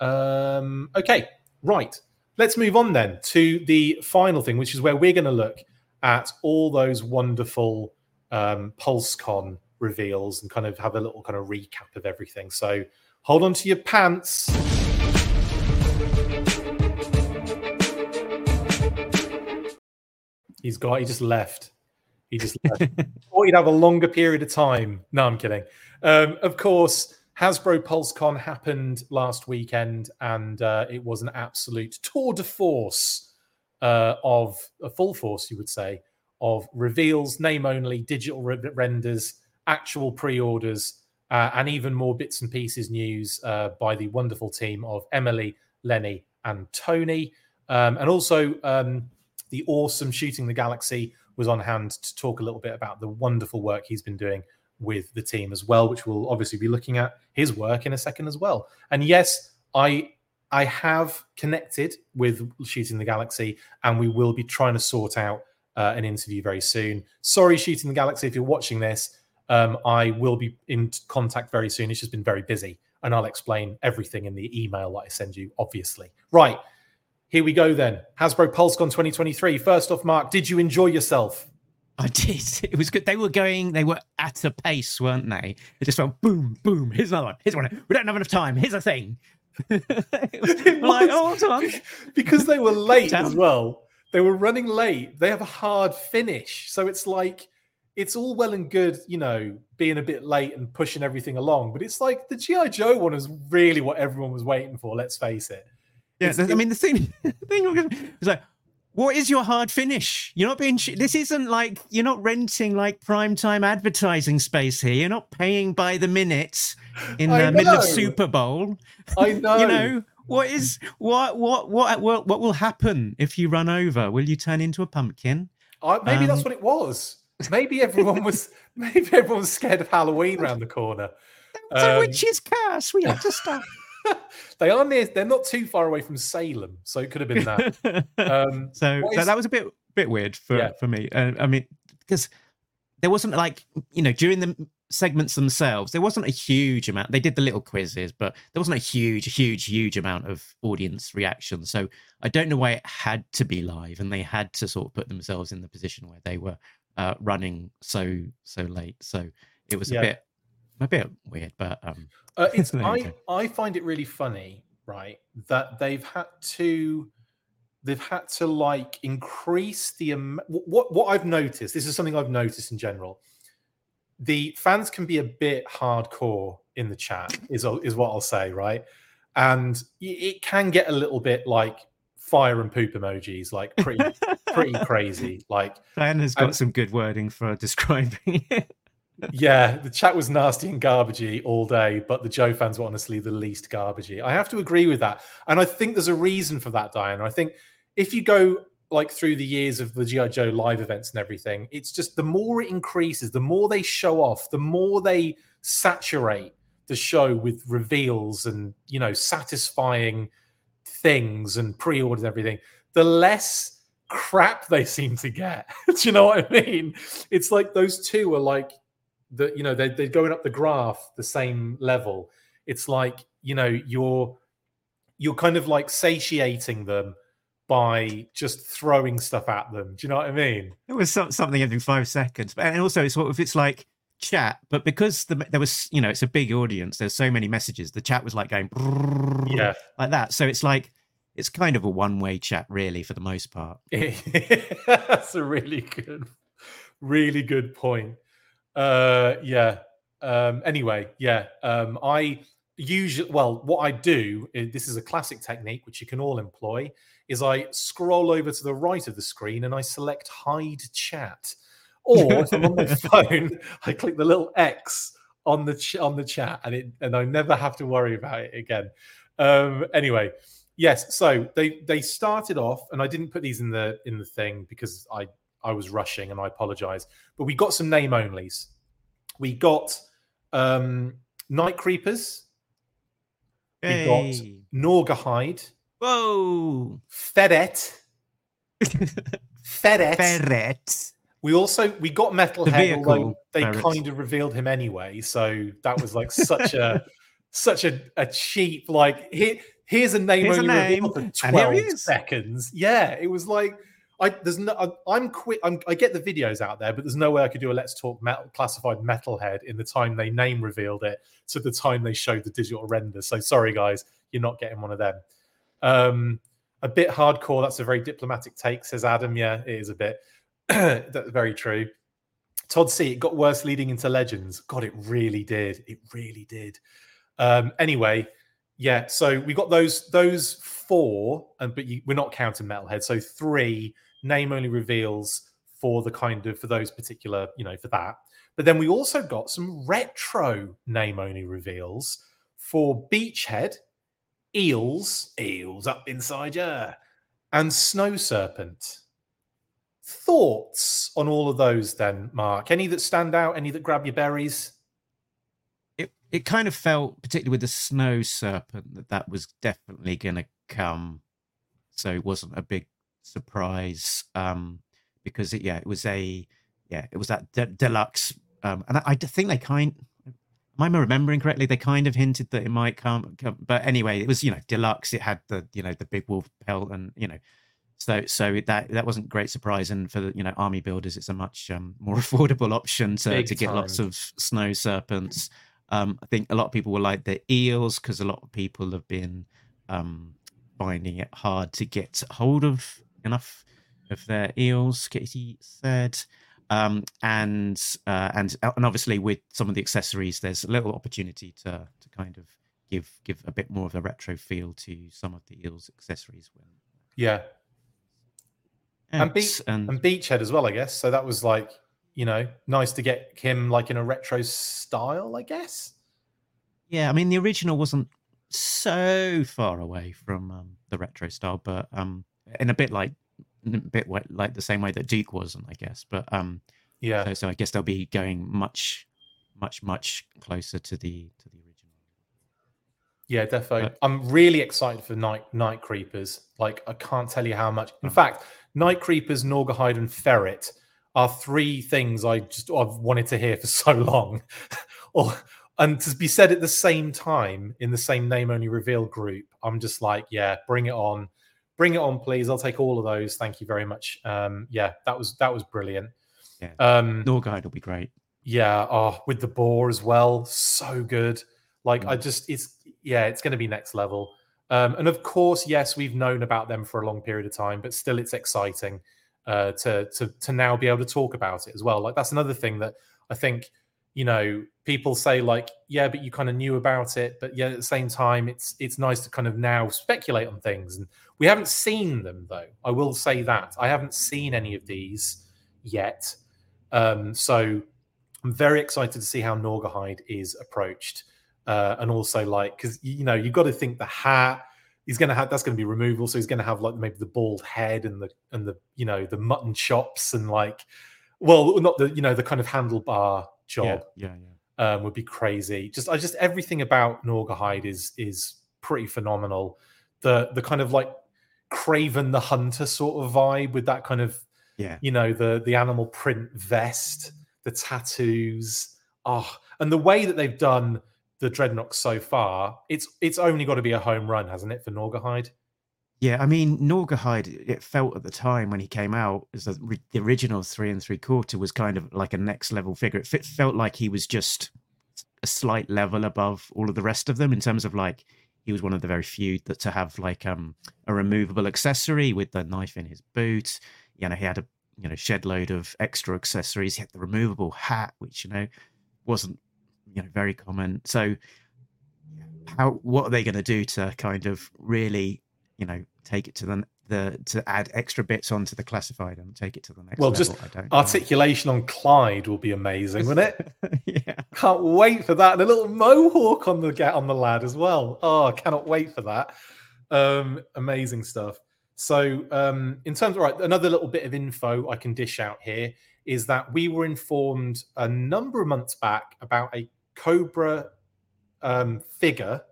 Um, okay, right. Let's move on then to the final thing, which is where we're going to look at all those wonderful um, PulseCon reveals and kind of have a little kind of recap of everything. So hold on to your pants. He's got. He just left. He just left. [laughs] or he'd have a longer period of time. No, I'm kidding. Um, of course, Hasbro PulseCon happened last weekend, and uh, it was an absolute tour de force uh, of a full force, you would say, of reveals, name only, digital re- renders, actual pre-orders, uh, and even more bits and pieces news uh, by the wonderful team of Emily, Lenny, and Tony, um, and also. Um, the awesome Shooting the Galaxy was on hand to talk a little bit about the wonderful work he's been doing with the team as well, which we'll obviously be looking at his work in a second as well. And yes, I I have connected with Shooting the Galaxy, and we will be trying to sort out uh, an interview very soon. Sorry, Shooting the Galaxy, if you're watching this, um, I will be in contact very soon. It's just been very busy, and I'll explain everything in the email that I send you, obviously. Right. Here we go then. Hasbro PulseCon 2023. First off, Mark, did you enjoy yourself? I did. [laughs] It was good. They were going, they were at a pace, weren't they? It just went boom, boom. Here's another one. Here's one. We don't have enough time. Here's a thing. it [laughs] like, oh, hold on. [laughs] Because they were late as well. They were running late. They have a hard finish. So it's like, it's all well and good, you know, being a bit late and pushing everything along. But it's like the G.I. Joe one is really what everyone was waiting for, let's face it. Yeah, I mean the thing, the thing was like, what is your hard finish? You're not being. This isn't like you're not renting like prime time advertising space here. You're not paying by the minute in the middle of Super Bowl. I [laughs] know. you know what is what what what what what will happen if you run over? Will you turn into a pumpkin? Uh, maybe um, that's what it was. Maybe everyone was. [laughs] maybe everyone was scared of Halloween around the corner. It's um, a witch's curse. We have to stop. [laughs] they are near. They're not too far away from Salem, so it could have been that. [laughs] Um, so, is, so, that was a bit bit weird for yeah. for me. Uh, I mean, because there wasn't like you know during the segments themselves, there wasn't a huge amount. They did the little quizzes, but there wasn't a huge, huge, huge amount of audience reaction. So I don't know why it had to be live, and they had to sort of put themselves in the position where they were uh, running so so late. So it was yeah. a bit a bit weird, but um, uh, [laughs] it's I I find it really funny, right? That they've had to they've had to like increase the um, what what I've noticed. This is something I've noticed in general. The fans can be a bit hardcore in the chat, [laughs] is is what I'll say, right? And it can get a little bit like fire and poop emojis, like pretty [laughs] pretty crazy. Like Dan has got and, some good wording for describing it yeah, the chat was nasty and garbagey all day, but the Joe fans were honestly the least garbagey. I have to agree with that. And I think there's a reason for that, Diana. I think if you go like through the years of the G.I. Joe live events and everything, it's just the more it increases, the more they show off, the more they saturate the show with reveals and you know satisfying things and pre-orders and everything, the less crap they [laughs] seem to get. [laughs] Do you know what I mean? It's like those two are like the you know they're, they're going up the graph the same level. It's like you know you're you're kind of like satiating them by just throwing stuff at them. Do you know what I mean? It was something every five seconds, but and also it's sort of it's like chat, but because the, there was you know it's a big audience, there's so many messages. The chat was like going yeah like that, so it's like it's kind of a one way chat really for the most part. That's a really good, really good point. Uh, yeah. Um, anyway, yeah. Um, I usually well, what I do this is a classic technique which you can all employ is I scroll over to the right of the screen and I select hide chat. Or if I'm on my [laughs] phone, I click the little X on the ch- on the chat and it and I never have to worry about it again. Um, anyway, yes, so they they started off and I didn't put these in the in the thing because I I was rushing and I apologize. But we got some name onlys. We got um Night Creepers. Hey. We got Gnawgahyde. Whoa. Fedet. Fedet. Ferret. We also we got Metalhead, vehicle although they ferret. kind of revealed him anyway. So that was like such a [laughs] such a, a cheap like here, here's a name Here's a only name, revealed for twelve seconds. Yeah, it was like I there's no I, I'm quick. I'm, I get the videos out there, but there's no way I could do a Let's Talk metal classified metalhead in the time they name revealed it to the time they showed the digital render. So sorry guys, you're not getting one of them. Um, a bit hardcore. That's a very diplomatic take, says Adam. Yeah, it is a bit. [clears throat] That's very true. Todd C. It got worse leading into Legends. God, it really did. It really did. Um, anyway, yeah. So we got those those four, and but you, we're not counting Metalhead. So three name only reveals for the kind of for those particular, you know, for that. But then we also got some retro name only reveals for Beachhead, Eels, Eels up inside ya, and Snow Serpent. Thoughts on all of those, then, Mark? Any that stand out? Any that grab your berries? It it kind of felt, particularly with the snow serpent, that that was definitely going to come. So it wasn't a big surprise um, because it, yeah, it was a yeah, it was that de- deluxe, um, and I, I think they kind. Am I remembering correctly? They kind of hinted that it might come, come, but anyway, it was you know deluxe. It had the you know the big wolf pelt, and you know, so so that that wasn't great surprise. And for the you know army builders, it's a much um, more [laughs] affordable option to Big to get lots of snow serpents. Um, I think a lot of people will like the eels because a lot of people have been um, finding it hard to get hold of enough of their eels. Katie said, um, and uh, and and obviously with some of the accessories, there's a little opportunity to to kind of give give a bit more of a retro feel to some of the eels accessories when Yeah, And out. Beach- and and Beachhead as well, I guess. So that was like, you know, nice to get him like in a retro style, I guess. Yeah, I mean the original wasn't so far away from um, the retro style, but um, in a bit like a bit like the same way that Duke wasn't, I guess. But um, Yeah, so, so I guess they'll be going much, much, much closer to the to the original. yeah, defo. But- I'm really excited for Night Night Creepers. Like, I can't tell you how much. In Mm. fact, Night Creepers, Gnawgahyde, and Ferret are three things I just I've wanted to hear for [laughs] so long. or and to be said at the same time in the same name only reveal group, I'm just like, yeah, bring it on. Bring it on, please. I'll take all of those. Thank you very much. Um, yeah, that was that was brilliant. Yeah. Um, Gnawgahyde will be great. yeah, oh, with the boar as well, so good. Like I Mm. just, it's yeah, it's going to be next level. Um, and of course, yes, we've known about them for a long period of time, but still, it's exciting uh, to to to now be able to talk about it as well. Like that's another thing that I think you know people say like, yeah, but you kind of knew about it, but yeah, at the same time, it's it's nice to kind of now speculate on things. And we haven't seen them though. I will say that I haven't seen any of these yet. Um, so I'm very excited to see how Gnawgahyde is approached, uh, and also like because you know you've got to think the hat he's going to have that's going to be removal, so he's going to have like maybe the bald head and the and the you know the mutton chops and like well not the you know the kind of handlebar job. Yeah, yeah, yeah. um, would be crazy. Just I just everything about Gnawgahyde is is pretty phenomenal. The the kind of like Kraven the Hunter sort of vibe with that kind of Yeah. you know the the animal print vest, the tattoos, oh, and the way that they've done the Dreadnoks so far, it's it's only got to be a home run, hasn't it, for Gnawgahyde? Yeah, I mean, Gnawgahyde, it felt at the time when he came out as the, the original three and three quarter was kind of like a next level figure. It felt like he was just a slight level above all of the rest of them in terms of like he was one of the very few that to have like um a removable accessory with the knife in his boot. You know, he had a you know shed load of extra accessories. He had the removable hat, which you know wasn't you know very common. So how what are they going to do to kind of really you know take it to the the to add extra bits onto the classified and take it to the next Well, level? just don't know. Articulation on Clyde will be amazing, won't it? [laughs] yeah. Can't wait for that. And a little mohawk on the get on the lad as well. Oh, I cannot wait for that. Um, amazing stuff. So, um, in terms of right, another little bit of info I can dish out here is that we were informed a number of months back about a Cobra um, figure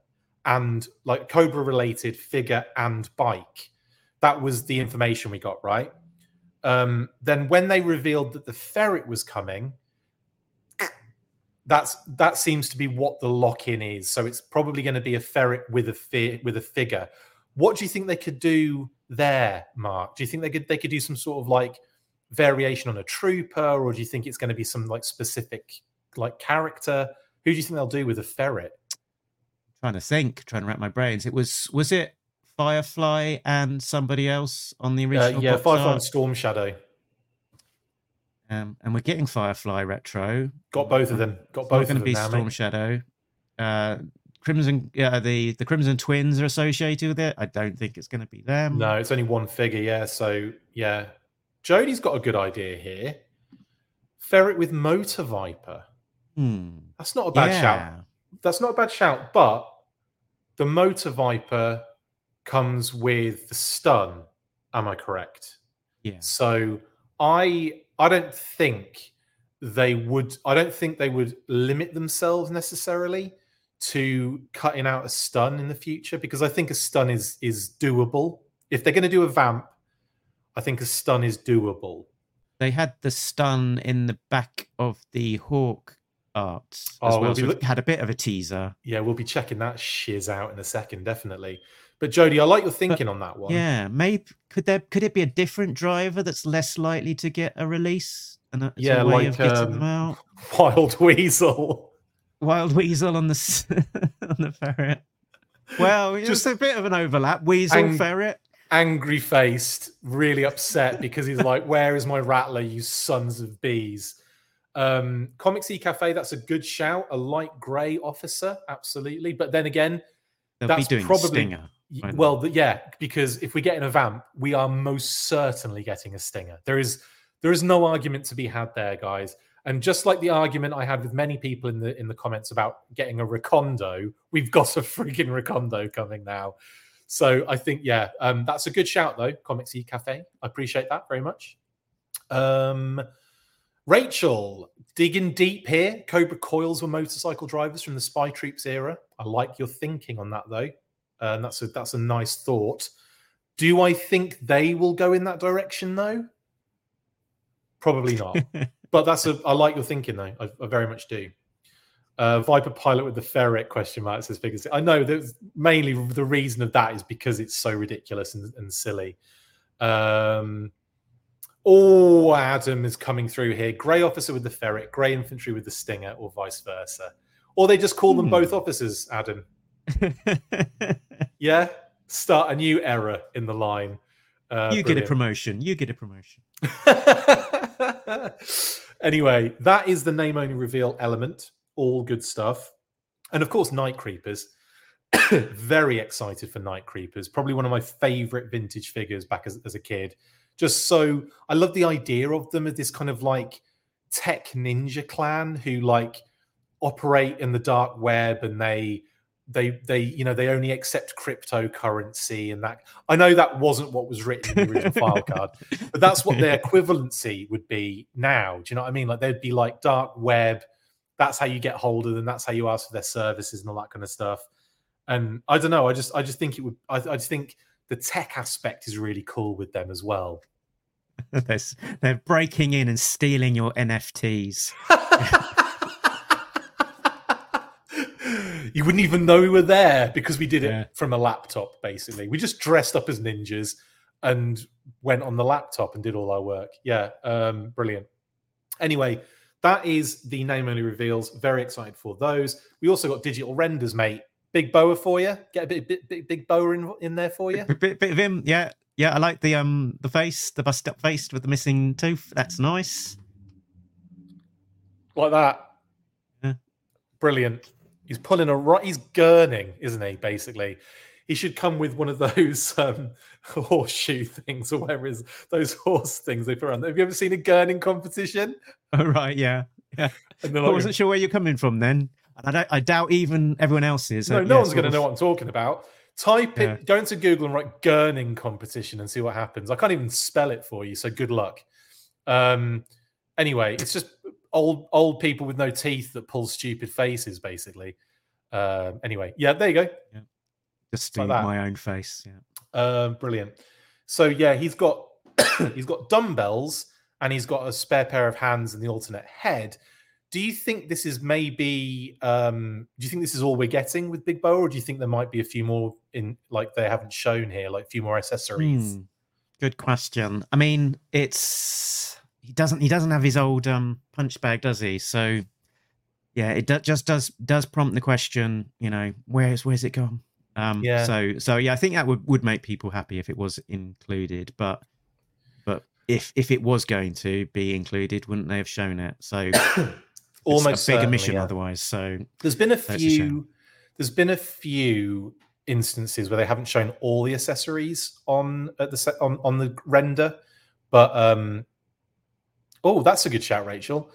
and like Cobra related figure and bike. That was the information we got, right? Um, then when they revealed that the ferret was coming, that's that seems to be what the lock-in is. So it's probably going to be a ferret with a fi- with a figure. What do you think they could do there, Mark? Do you think they could they could do some sort of like variation on a trooper, or do you think it's going to be some like specific like character? Who do you think they'll do with a ferret? trying to think, trying to wrap my brains. It was was it Firefly and somebody else on the Uh, original? yeah, box Firefly art? and Storm Shadow. Um, and we're getting Firefly retro. Got both of them. Got both going to be now, Storm mate. Shadow. Uh, Crimson, yeah, the the Crimson Twins are associated with it. I don't think it's going to be them. No, it's only one figure. Yeah, so yeah, Jody's got a good idea here. Ferret with Motor Viper. Hmm. That's not a bad shout. That's not a bad shout, but the Motor Viper comes with the stun. Am I correct? Yeah. So I I don't think they would I don't think they would limit themselves necessarily to cutting out a stun in the future because I think a stun is is doable. If they're going to do a vamp, I think a stun is doable. They had the stun in the back of the Hawk art as Oh, we'll well. So look- had a bit of a teaser. Yeah, we'll be checking that shiz out in a second, definitely. But Jody, I like your thinking on that one. Yeah, maybe could there could it be a different driver that's less likely to get a release? And a, Yeah, a way like, of getting them um, out. [laughs] Wild Weasel. Wild Weasel on the [laughs] on the ferret. Well, it's Just a bit of an overlap. Weasel ang- ferret. angry faced, really upset because he's like, Where is my rattler, you sons of bees? Um, Comic C Cafe, that's a good shout. A light grey officer, absolutely. But then again, They'll that's be doing probably- Stinger. Well, the, yeah, because if we get in a vamp, we are most certainly getting a stinger. There is there is no argument to be had there, guys. And just like the argument I had with many people in the in the comments about getting a Recondo, we've got a freaking Recondo coming now. So I think, yeah, um, that's a good shout though, Comics C Cafe. I appreciate that very much. Um, Rachel, digging deep here. Cobra coils were motorcycle drivers from the Spy Troops era. I like your thinking on that though. Uh, and that's a that's a nice thought. Do I think they will go in that direction though? Probably not. [laughs] but that's a I like your thinking though. I, I very much do. Uh, Viper pilot with the ferret question mark says figures. I know that mainly the reason of that is because it's so ridiculous and, and silly. Um, oh, Adam is coming through here. Grey officer with the ferret, grey infantry with the stinger, or vice versa. Or they just call them Hmm. both officers, Adam. [laughs] Yeah, start a new era in the line. Uh, you get a promotion. You get a promotion. [laughs] anyway, that is the name only reveal element. All good stuff. And of course, Night Creepers. [coughs] Very excited for Night Creepers. Probably one of my favorite vintage figures back as, as a kid. Just so I love the idea of them as this kind of like tech ninja clan who like operate in the dark web and they they they you know they only accept cryptocurrency and that i know that wasn't what was written in the original file [laughs] card but that's what their equivalency would be now. Do you know what I mean? Like they'd be like dark web. that's how you get hold of them. That's how you ask for their services and all that kind of stuff. And I don't know. I just I just think it would. I, I just think the tech aspect is really cool with them as well. [laughs] they're, they're breaking in and stealing your NFTs. [laughs] you wouldn't even know we were there because we did it yeah. from a laptop. Basically, we just dressed up as ninjas and went on the laptop and did all our work. Yeah, um, brilliant. Anyway, that is the name only reveals. Very excited for those. We also got digital renders, mate. Big boa for you. Get a bit, bit, bit big boa in, in there for you. Bit, bit, bit of him, yeah, yeah. I like the um the face, the bust up face with the missing tooth. That's nice. Like that. Yeah. Brilliant. He's pulling a right. He's gurning, isn't he? Basically, he should come with one of [laughs] those um, horseshoe things or whatever is those horse things they put around. Have you ever seen a gurning competition? [laughs] Oh right, yeah, yeah. Like, I wasn't sure where you're coming from then. I, I doubt even everyone else is. No, uh, no yeah, one's going to know what I'm talking about. Type it, yeah. go into Google and write gurning competition and see what happens. I can't even spell it for you, so good luck. Um, anyway, it's just old old people with no teeth that pull stupid faces, basically. Um, anyway, yeah, there you go. Yeah. Just like my own face. Yeah. Um, brilliant. So yeah, he's got [coughs] he's got dumbbells and he's got a spare pair of hands and the alternate head. Do you think this is maybe? Um, do you think this is all we're getting with Big Boa, or do you think there might be a few more in like they haven't shown here, like a few more accessories? Hmm. Good question. I mean, it's he doesn't he doesn't have his old um, punch bag, does he? So yeah, it do, just does does prompt the question. You know, where's where's it gone? Um, yeah. So so yeah, I think that would would make people happy if it was included, but but if if it was going to be included, wouldn't they have shown it? So [coughs] almost a big omission yeah. otherwise. So there's been a few. A there's been a few instances where they haven't shown all the accessories on at the set on on the render, but um, oh, that's a good shout, Rachel.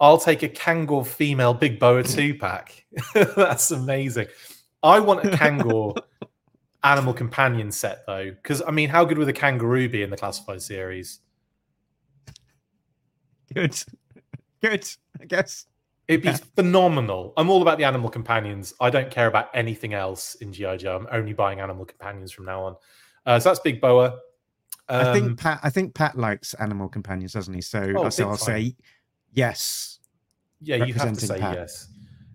I'll take a Kangor female Big Boa [clears throat] two pack. [laughs] that's amazing. I want a Kangor [laughs] animal companion set though, because I mean, how good would a kangaroo be in the classified series? Good, good. I guess it'd be yeah. phenomenal. I'm all about the animal companions. I don't care about anything else in GI Joe. I'm only buying animal companions from now on. Uh, so that's Big Boa. Um, I think um, Pat. I think Pat likes animal companions, doesn't he? So, oh, so I'll say yes. Yeah, you have to say Pat. yes.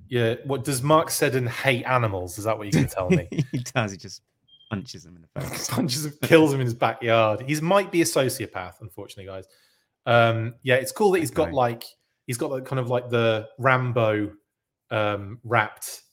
Yeah. What does Mark Seddon hate animals? Is that what you can tell me? [laughs] he does. He just punches him in the face. [laughs] punches him, kills him in his backyard. He might be a sociopath, unfortunately, guys. Um, yeah, it's cool that he's got like he's got like kind of like the Rambo um wrapped.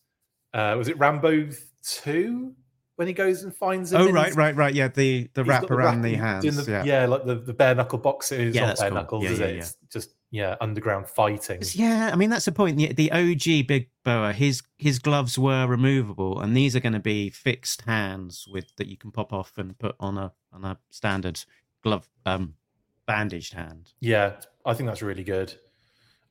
Uh, was it Rambo two? When he goes and finds him. Oh right, right, right. Yeah, the the wrap around the, the hands. The, yeah. yeah, like the, the bare knuckle boxing. It's yeah, not bare cool. knuckles, yeah, is yeah, it? It's just yeah, underground fighting. Yeah, I mean that's the point. The, the OG Big Boa, his his gloves were removable, and these are going to be fixed hands with that you can pop off and put on a on a standard glove um bandaged hand. Yeah, I think that's really good.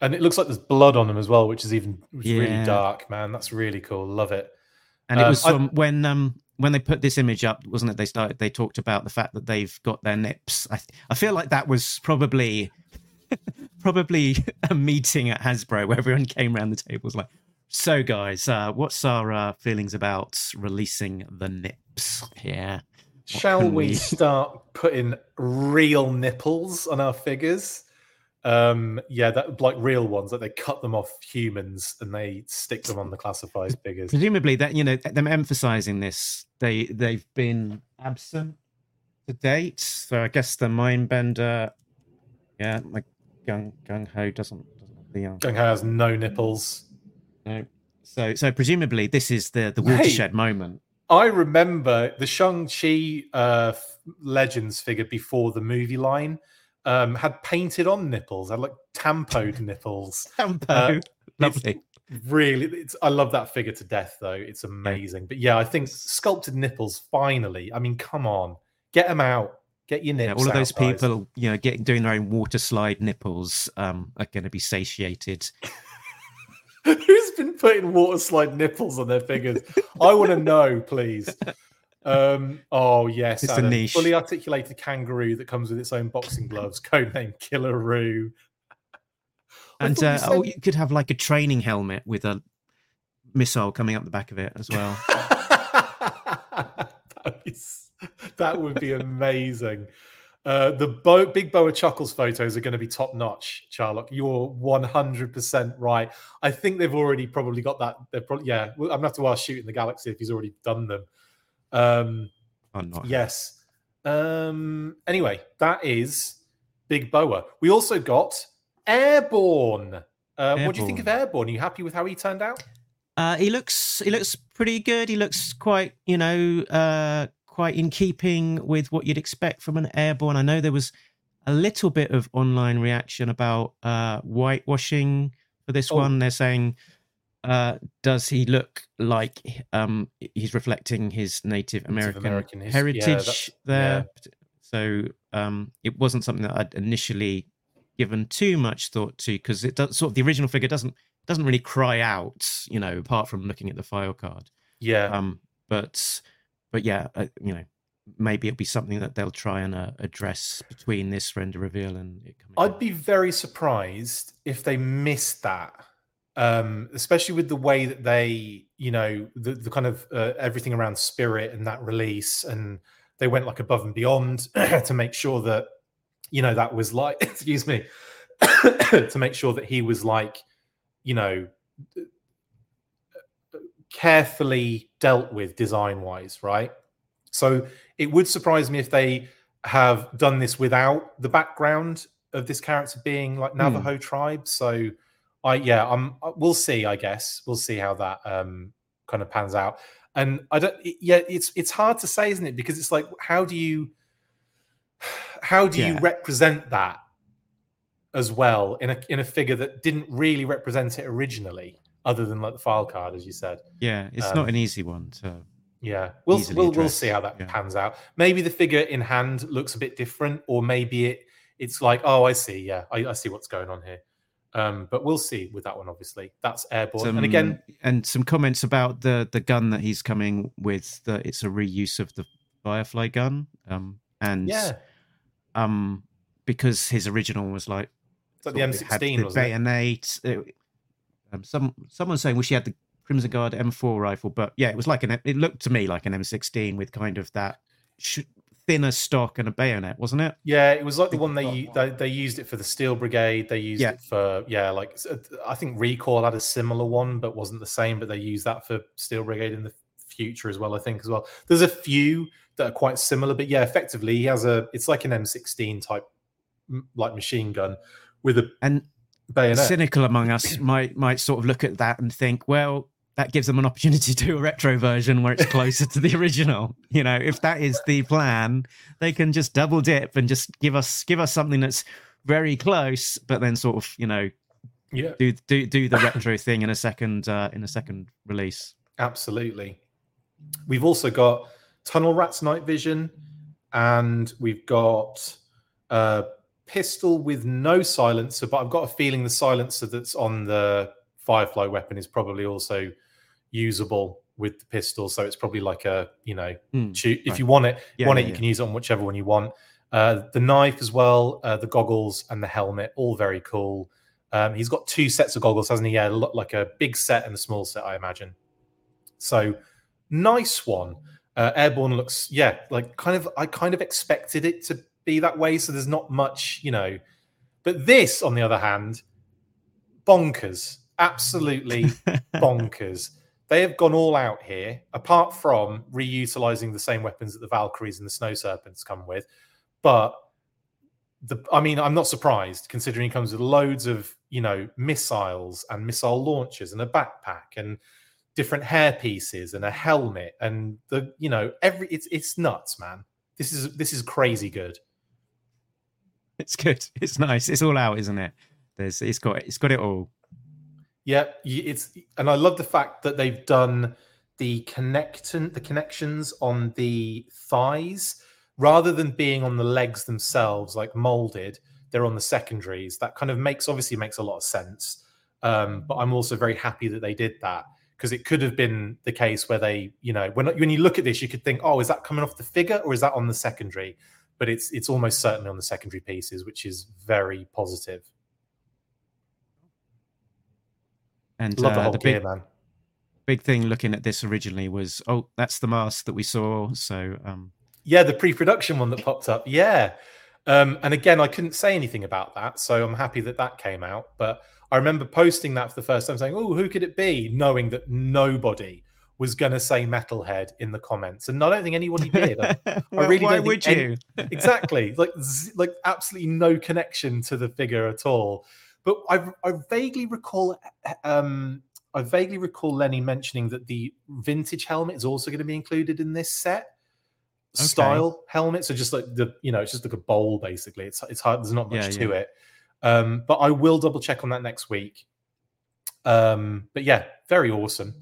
And it looks like there's blood on them as well, which is even which really dark, man. That's really cool. Love it. And it um, was from when um when they put this image up, wasn't it? They started. They talked about the fact that they've got their nips. I, I feel like that was probably, [laughs] probably a meeting at Hasbro where everyone came around the table was like, "So, guys, uh, what's our uh, feelings about releasing the nips here? Shall we, we start putting real nipples on our figures?" Um, yeah, that like real ones that like they cut them off humans and they stick them on the classified figures. Presumably, that you know them emphasizing this, they they've been absent to date. So I guess the Mindbender, yeah, like Gung Gung Ho doesn't doesn't have the um, Gung Ho has no nipples. No. So so presumably this is the the watershed hey, moment. I remember the Shang Chi uh, Legends figure before the movie line um, had painted on nipples, had like tampoed [laughs] nipples. Tampo, uh, lovely. Really, it's, I love that figure to death, though. It's amazing. But yeah, I think sculpted nipples. Finally, I mean, come on, get them out. Get your nipples. Yeah, all of those out, people, guys. you know, getting doing their own water slide nipples um, are going to be satiated. [laughs] Who's been putting water slide nipples on their fingers? I want to know, please. [laughs] Um, oh yes, it's Adam. a niche. Fully articulated kangaroo that comes with its own boxing gloves, [laughs] codename Killaroo. And uh, said- oh, you could have like a training helmet with a missile coming up the back of it as well. [laughs] that, is, that would be amazing. Uh, the Bo- big Boa Chuckles photos are going to be top notch, Charlock. You're 100% right. I think they've already probably got that. They're probably, yeah, I'm going to have to ask Shooting the Galaxy if he's already done them. Um, I'm not. yes. Um, anyway, that is Big Boa. We also got Airborne. Uh, What do you think of Airborne? Are you happy with how he turned out? Uh, he looks he looks pretty good. He looks quite you know uh, quite in keeping with what you'd expect from an airborne. I know there was a little bit of online reaction about uh, whitewashing for this Oh. one. They're saying, uh, does he look like um, he's reflecting his Native American, American his- yeah, heritage that's- there? So um, it wasn't something that I'd initially given too much thought to because it does sort of the original figure doesn't doesn't really cry out, you know, apart from looking at the file card. Yeah. Um, but but yeah, uh, you know, maybe it'll be something that they'll try and uh, address between this render reveal and it coming. I'd out. be very surprised if they missed that, um, especially with the way that they, you know, the, the kind of uh, everything around spirit and that release, and they went like above and beyond [clears throat] to make sure that, you know, that was like, [laughs] excuse me, [coughs] to make sure that he was like, you know, carefully dealt with design wise, right? So it would surprise me if they have done this without the background of this character being like Navajo tribe. So I yeah, I'm we'll see, I guess. We'll see how that um kind of pans out. And I don't yeah, it's it's hard to say, isn't it? Because it's like how do you how do you represent that as well in a in a figure that didn't really represent it originally, other than like the file card, as you said. yeah, it's um, not an easy one to. Yeah, we'll we'll, we'll see how that yeah. pans out. Maybe the figure in hand looks a bit different, or maybe it it's like, oh, I see, yeah, I, I see what's going on here. Um, but we'll see with that one. Obviously, that's airborne. Some, and again, and some comments about the the gun that he's coming with. That it's a reuse of the Firefly gun. Um, and yeah, um, because his original was like it's like the sort of had M16, the it? bayonet. It- um, some someone's saying we she had the Crimson Guard M4 rifle, but yeah, it was like an. It looked to me like an M16 with kind of that sh- thinner stock and a bayonet, wasn't it? Yeah, it was like the one they, we've u- got they they used it for the Steel Brigade. They used Yeah. it for yeah, like uh, I think Recoil had a similar one, but wasn't the same. But they used that for Steel Brigade in the future as well. I think as well. There's a few that are quite similar, but yeah, effectively he has a. It's like an M16 type, like machine gun with a And bayonet. cynical among us might might sort of look at that and think, well, that gives them an opportunity to do a retro version where it's closer to the original. You know, if that is the plan, they can just double dip and just give us give us something that's very close, but then sort of you know yeah, do do do the retro thing in a second uh, in a second release. absolutely. We've also got Tunnel Rats Night Vision, and we've got a pistol with no silencer, but I've got a feeling the silencer that's on the Firefly weapon is probably also usable with the pistol. So it's probably like a, you know, Hmm, choo- if right. you want it, Yeah, want yeah, it, you yeah. can use it on whichever one you want. Uh, the knife as well, uh, the goggles and the helmet, all very cool. Um, he's got two sets of goggles, hasn't he? Yeah, like a big set and a small set, I imagine. So nice one. Uh, Airborne looks, yeah, like kind of. I kind of expected it to be that way. So there's not much, you know. But this, on the other hand, bonkers, absolutely [laughs] bonkers. They have gone all out here, apart from reutilizing the same weapons that the Valkyries and the Snow Serpents come with. But the, I mean, I'm not surprised considering he comes with loads of, you know, missiles and missile launchers and a backpack and different hair pieces and a helmet and the, you know, every it's it's nuts, man. This is this is crazy good. It's good. It's nice. It's all out, isn't it? There's it's got it's got it all. Yeah, it's and I love the fact that they've done the connection the connections on the thighs. Rather than being on the legs themselves like molded they're on the secondaries. That kind of makes obviously makes a lot of sense. Um, but i'm also very happy that they did that because it could have been the case where they you know when, when you look at this you could think oh is that coming off the figure or is that on the secondary? But it's it's almost certainly on the secondary pieces which is very positive And Love the uh, whole the gear, big man. big thing looking at this originally was oh that's the mask that we saw. So um Yeah, the pre-production one that popped up. Yeah. Um, and again, I couldn't say anything about that, so I'm happy that that came out. But I remember posting that for the first time, saying, "Oh, who could it be?" Knowing that nobody was going to say Metalhead in the comments, and I don't think anybody [laughs] did. I, Well, really why don't would any- you? exactly, like z- like absolutely no connection to the figure at all. But I I vaguely recall, um, I vaguely recall Lenny mentioning that the vintage helmet is also going to be included in this set Okay. style helmet. So just like the, you know, it's just like a bowl basically. It's it's hard. There's not much Yeah, to yeah. it. Um, but I will double check on that next week. Um, but yeah, very awesome.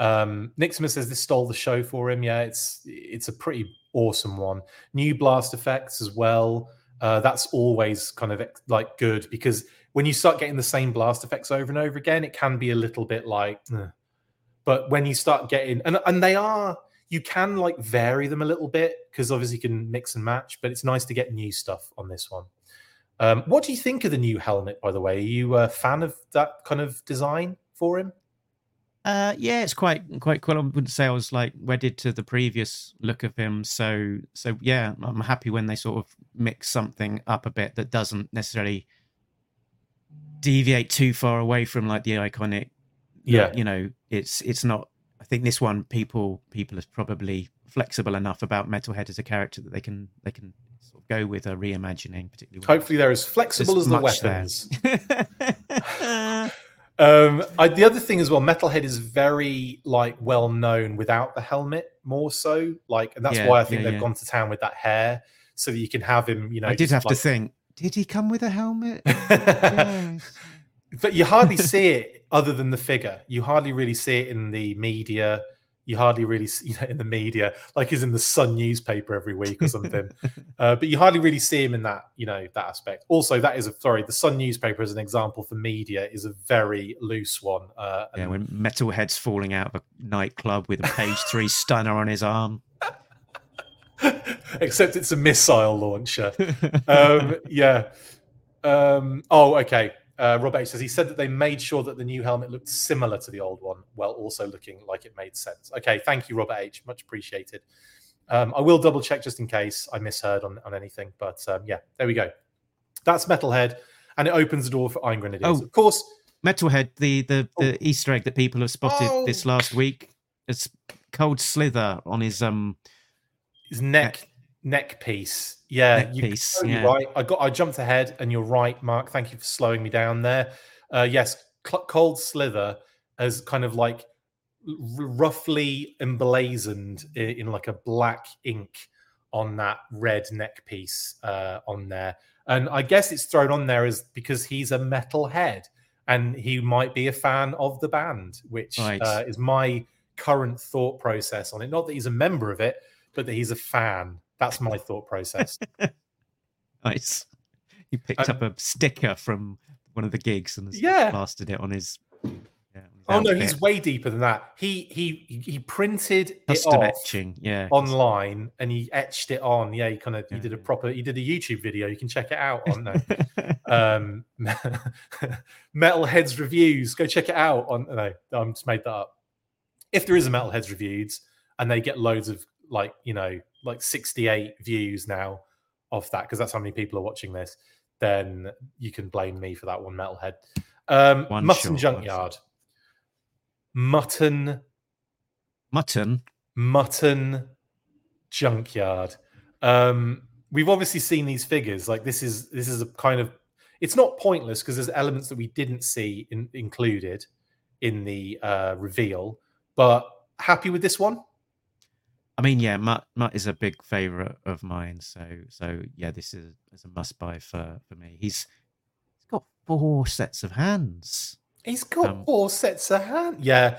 Um, Nixima says this stole the show for him. Yeah, it's it's a pretty awesome one. New blast effects as well. Uh, that's always kind of like good because when you start getting the same blast effects over and over again, it can be a little bit like. "Ugh." But when you start getting and and they are you can like vary them a little bit because obviously you can mix and match, but it's nice to get new stuff on this one. Um, what do you think of the new helmet, by the way? Are you a fan of that kind of design for him? Uh, yeah, it's quite quite cool. I wouldn't say I was like wedded to the previous look of him. So so yeah, I'm happy when they sort of mix something up a bit that doesn't necessarily deviate too far away from like the iconic. Yeah. you know, it's it's not. I think this one people people are probably flexible enough about Metalhead as a character that they can they can sort of go with a reimagining, particularly. Hopefully, they're as flexible there's as the weapons. [laughs] [laughs] Um, I, the other thing as well, Metalhead is very like well known without the helmet, more so. Like, and that's Yeah, why I think yeah, they've yeah. gone to town with that hair, so that you can have him. You know, I did have to think. Did he come with a helmet? [laughs] Yes. but you hardly see it other than the figure. You hardly really see it in the media. You hardly really see it in the media, like he's in the Sun newspaper every week or something. [laughs] uh, but you hardly really see him in that, you know, that aspect. Also, that is a sorry, the Sun newspaper as an example for media is a very loose one. Uh, Yeah, and- when Metalhead's falling out of a nightclub with a page three stunner on his arm. [laughs] except it's a missile launcher. um, yeah. Um, oh, okay. Uh, Rob H says he said that they made sure that the new helmet looked similar to the old one, while also looking like it made sense. Okay, thank you, Robert H. Much appreciated. Um, I will double check just in case I misheard on, on anything, but um, yeah, there we go. That's Metalhead, and it opens the door for Iron Grenadiers. Oh. Of course, Metalhead, the the, the Easter egg that people have spotted Oh. this last week. It's cold slither on his um his neck neck piece. Yeah, Neck you- piece, yeah. right. I got I jumped ahead, and you're right, Mark. Thank you for slowing me down there. Uh, yes, Cl- Cold Slither has kind of like r- roughly emblazoned i- in like a black ink on that red neck piece uh, on there, and I guess it's thrown on there as because he's a metal head and he might be a fan of the band, which Right. uh, is my current thought process on it. Not that he's a member of it, but that he's a fan. That's my thought process. [laughs] nice. He picked Um, up a sticker from one of the gigs and Yeah. plastered it on his. Yeah, on his oh no, he's way deeper than that. He he he printed it custom off etching. Yeah, online and he etched it on. Yeah, he kind of he did a proper he did a YouTube video. You can check it out on [laughs] um [laughs] Metalheads reviews. Go check it out on no, I'm just made that up. If there is a Metalheads reviews and they get loads of like, you know, like 68 views now off that, because that's how many people are watching this, then you can blame me for that one, Metalhead. Um One Mutton short Junkyard. Mutton Mutton. Mutt and Junkyard. Um, we've obviously seen these figures. Like this is this is a kind of it's not pointless because there's elements that we didn't see in, included in the uh, reveal. But happy with this one? I mean, yeah, Mutt Mutt is a big favorite of mine. So, so yeah, this is, is a must buy for for me. He's he's got four sets of hands. He's got Um, four sets of hands. Yeah,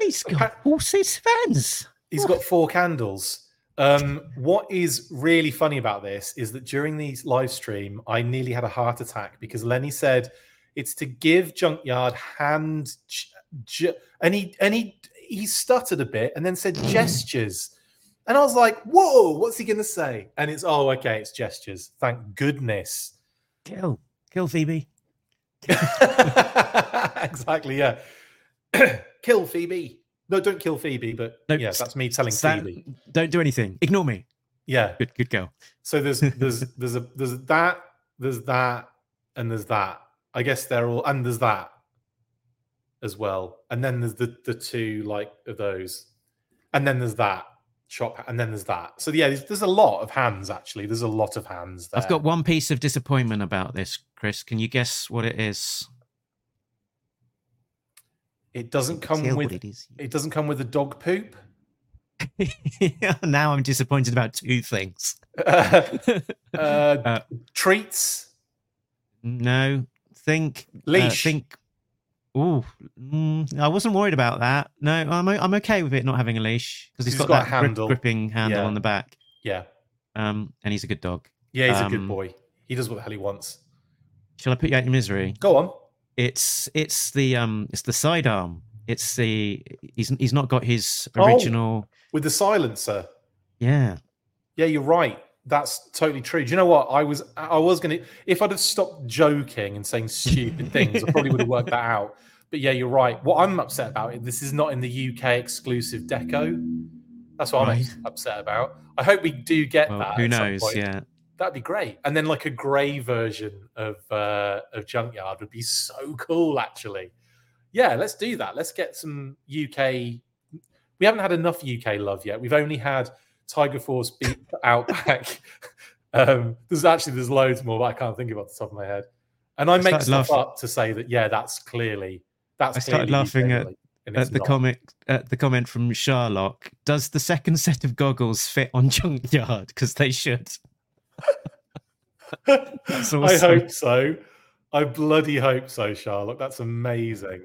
He's got four sets of hands. He's got four candles. Um, what is really funny about this is that during the live stream, I nearly had a heart attack because Lenny said it's to give Junkyard hand, j- j- and he and he he stuttered a bit and then said gestures, and I was like, "Whoa, what's he going to say?" And it's oh, okay, it's gestures. Thank goodness. Kill, kill Phoebe. [laughs] exactly, yeah. [clears throat] kill Phoebe. No, don't kill Phoebe. But No, yeah, that's me telling Stand- Phoebe. Don't do anything. Ignore me. Yeah. Good, good girl. So there's there's there's a there's that there's that and there's that. I guess they're all and there's that as well. And then there's the the two like of those, and then there's that shop, and then there's that. So yeah, there's, there's a lot of hands actually. There's a lot of hands. There. I've got one piece of disappointment about this, Chris. Can you guess what it is? It doesn't come with it is. it doesn't come with a dog poop. [laughs] now I'm disappointed about two things. [laughs] uh, [laughs] Uh, treats, no, think uh, leash. think. Oh, mm, I wasn't worried about that. No, I'm I'm okay with it not having a leash because he's got, got a that grip- handle. gripping handle Yeah. on the back. yeah, Um, and he's a good dog. yeah, he's a good Um, boy. He does what the hell he wants. Shall I put you out your misery? Go on. It's it's the um it's the sidearm. It's the he's he's not got his Oh. original. With the silencer. Yeah, Yeah, you're right. That's totally true. Do you know what? I was I was gonna if I'd have stopped joking and saying stupid things, I probably would have worked that out. But yeah, you're right. What I'm upset about is this is not in the UK exclusive deco. That's what I'm upset about. I hope we do get well, that. who at some knows? point. Yeah, That'd be great. And then like a grey version of uh of Junkyard would be so cool actually. Yeah, let's do that. Let's get some UK we haven't had enough UK love yet. We've only had Tiger Force beat Outback. [laughs] um there's actually there's loads more, but I can't think of off the top of my head. And I, make stuff laughing- up to say that yeah, that's clearly that's I started laughing at- at the not. comment at the comment from Sherlock. Does the second set of goggles fit on Junkyard? Because they should. That's [laughs] I hope so. I bloody hope so, Charlotte. That's amazing.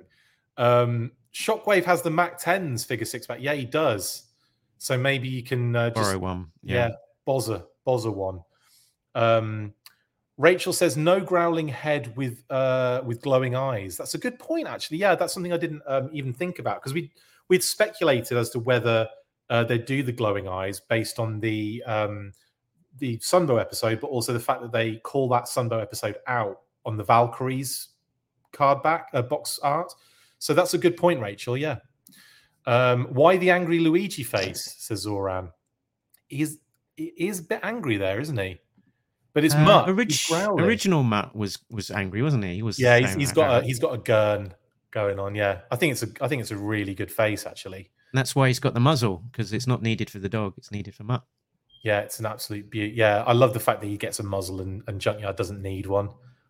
Um, Shockwave has the Mac 10s figure six pack. Yeah, he does. So maybe you can uh, just Borrow one. yeah, Yeah. Bozza, Bozza one. Um, Rachel says no growling head with uh, with glowing eyes. That's a good point, actually. Yeah, that's something I didn't um, even think about because we we'd speculated as to whether uh, they'd do the glowing eyes based on the um, the Sunbow episode, but also the fact that they call that Sunbow episode out on the Valkyries card back uh, box art. So that's a good point, Rachel. Yeah. Um, why the angry Luigi face? Says Zoran. He's he is a bit angry there, isn't he? But it's Uh, Mutt. orig- original Matt was was angry, wasn't he? He was. Yeah, he's, he's got a he's got a gurn going on. Yeah, I think it's a I think it's a really good face actually. That's why he's got the muzzle because it's not needed for the dog; it's needed for Mutt. Yeah, it's an absolute beauty. Yeah, I love the fact that he gets a muzzle and, and Junkyard doesn't need one.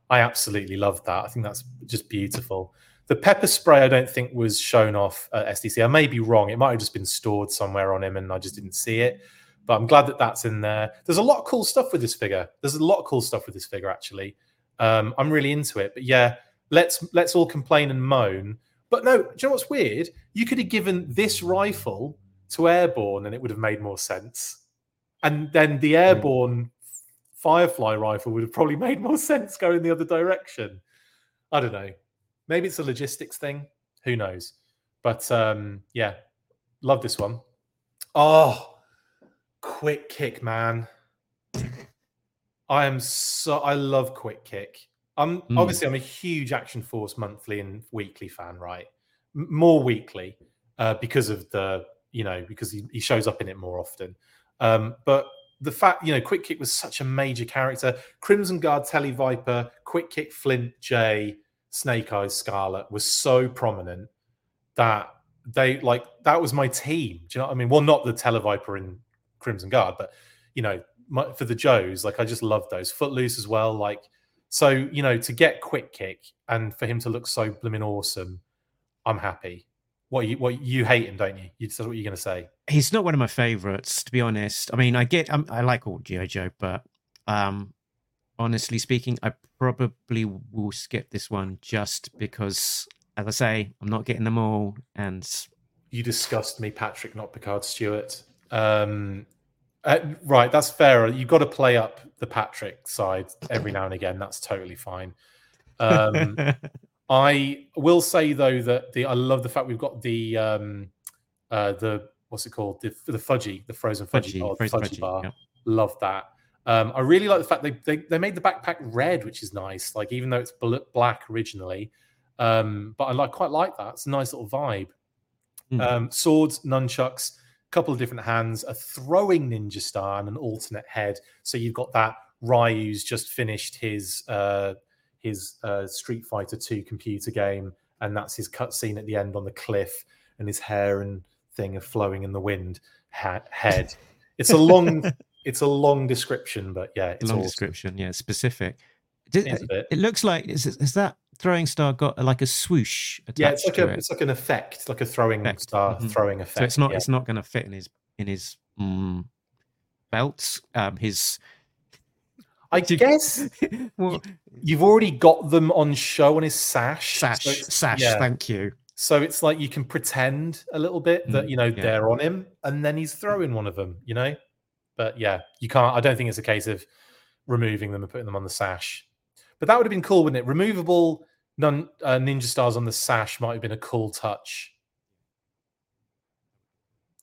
I absolutely love that. I think that's just beautiful. The pepper spray, I don't think was shown off at SDC. I may be wrong. It might have just been stored somewhere on him and I just didn't see it. But I'm glad that that's in there. There's a lot of cool stuff with this figure. There's a lot of cool stuff with this figure, actually. Um, I'm really into it. But yeah, let's let's all complain and moan. But no, do you know what's weird? You could have given this rifle to Airborne and it would have made more sense. And then the Airborne Firefly rifle would have probably made more sense going the other direction. I don't know. Maybe it's a logistics thing. Who knows? But um, yeah, love this one. Oh, quick kick, man. I am so I love quick kick. I'm Mm. obviously I'm a huge Action Force monthly and weekly fan, right? M- more weekly uh, because of the you know because he, he shows up in it more often. Um, but the fact you know Quick Kick was such a major character. Crimson Guard, Televiper, Quick Kick, Flint, Jay, Snake Eyes, Scarlett was so prominent that they like that was my team. Do you know what I mean? Well, not the Televiper in Crimson Guard, but you know, my, for the Joes, like I just love those. Footloose as well. Like, so you know, to get quick kick and for him to look so blooming awesome, I'm happy. What you what you hate him, don't you? You that's what you're gonna say. He's not one of my favorites, to be honest. I mean, I get, i I like all GI Joe, but um, honestly speaking, I probably will skip this one just because, as I say, I'm not getting them all, and You disgust me, Patrick, not Picard Stewart. Um, uh, right, that's fair. You've got to play up the Patrick side every now and again. That's totally fine. Um, [laughs] I will say though that the I love the fact we've got the um uh the what's it called the the fudgy the frozen fudgy, Fudgy, bar, frozen fudgy fudgy, bar. yeah. Love that. Um, I really like the fact they, they they made the backpack red, which is nice. Like even though it's bl- black originally, Um, but I like quite like that. It's a nice little vibe. Mm. Um, swords, nunchucks, couple of different hands, a throwing ninja star, and an alternate head. So you've got that. Ryu's just finished his uh, his uh, Street Fighter Two computer game, and that's his cutscene at the end on the cliff, and his hair and thing are flowing in the wind. Ha- head. [laughs] It's a long, it's a long description, but yeah, it's a long awesome. description. Yeah, specific. Did, bit. it looks like is, has that throwing star got like a swoosh attached Yeah, it's like to a it? it's like an effect, like a throwing Effect, star mhm. throwing effect. so it's not yeah. it's not going to fit in his in his mm, belts. Um, his I [laughs] guess [laughs] well, you've already got them on show on his sash. sash so sash. yeah. Thank you. So it's like you can pretend a little bit that Mm, you know yeah. they're on him, and then he's throwing one of them. You know, but yeah, you can't. I don't think it's a case of removing them and putting them on the sash. But that would have been cool, wouldn't it? Removable nun, uh, ninja stars on the sash might have been a cool touch.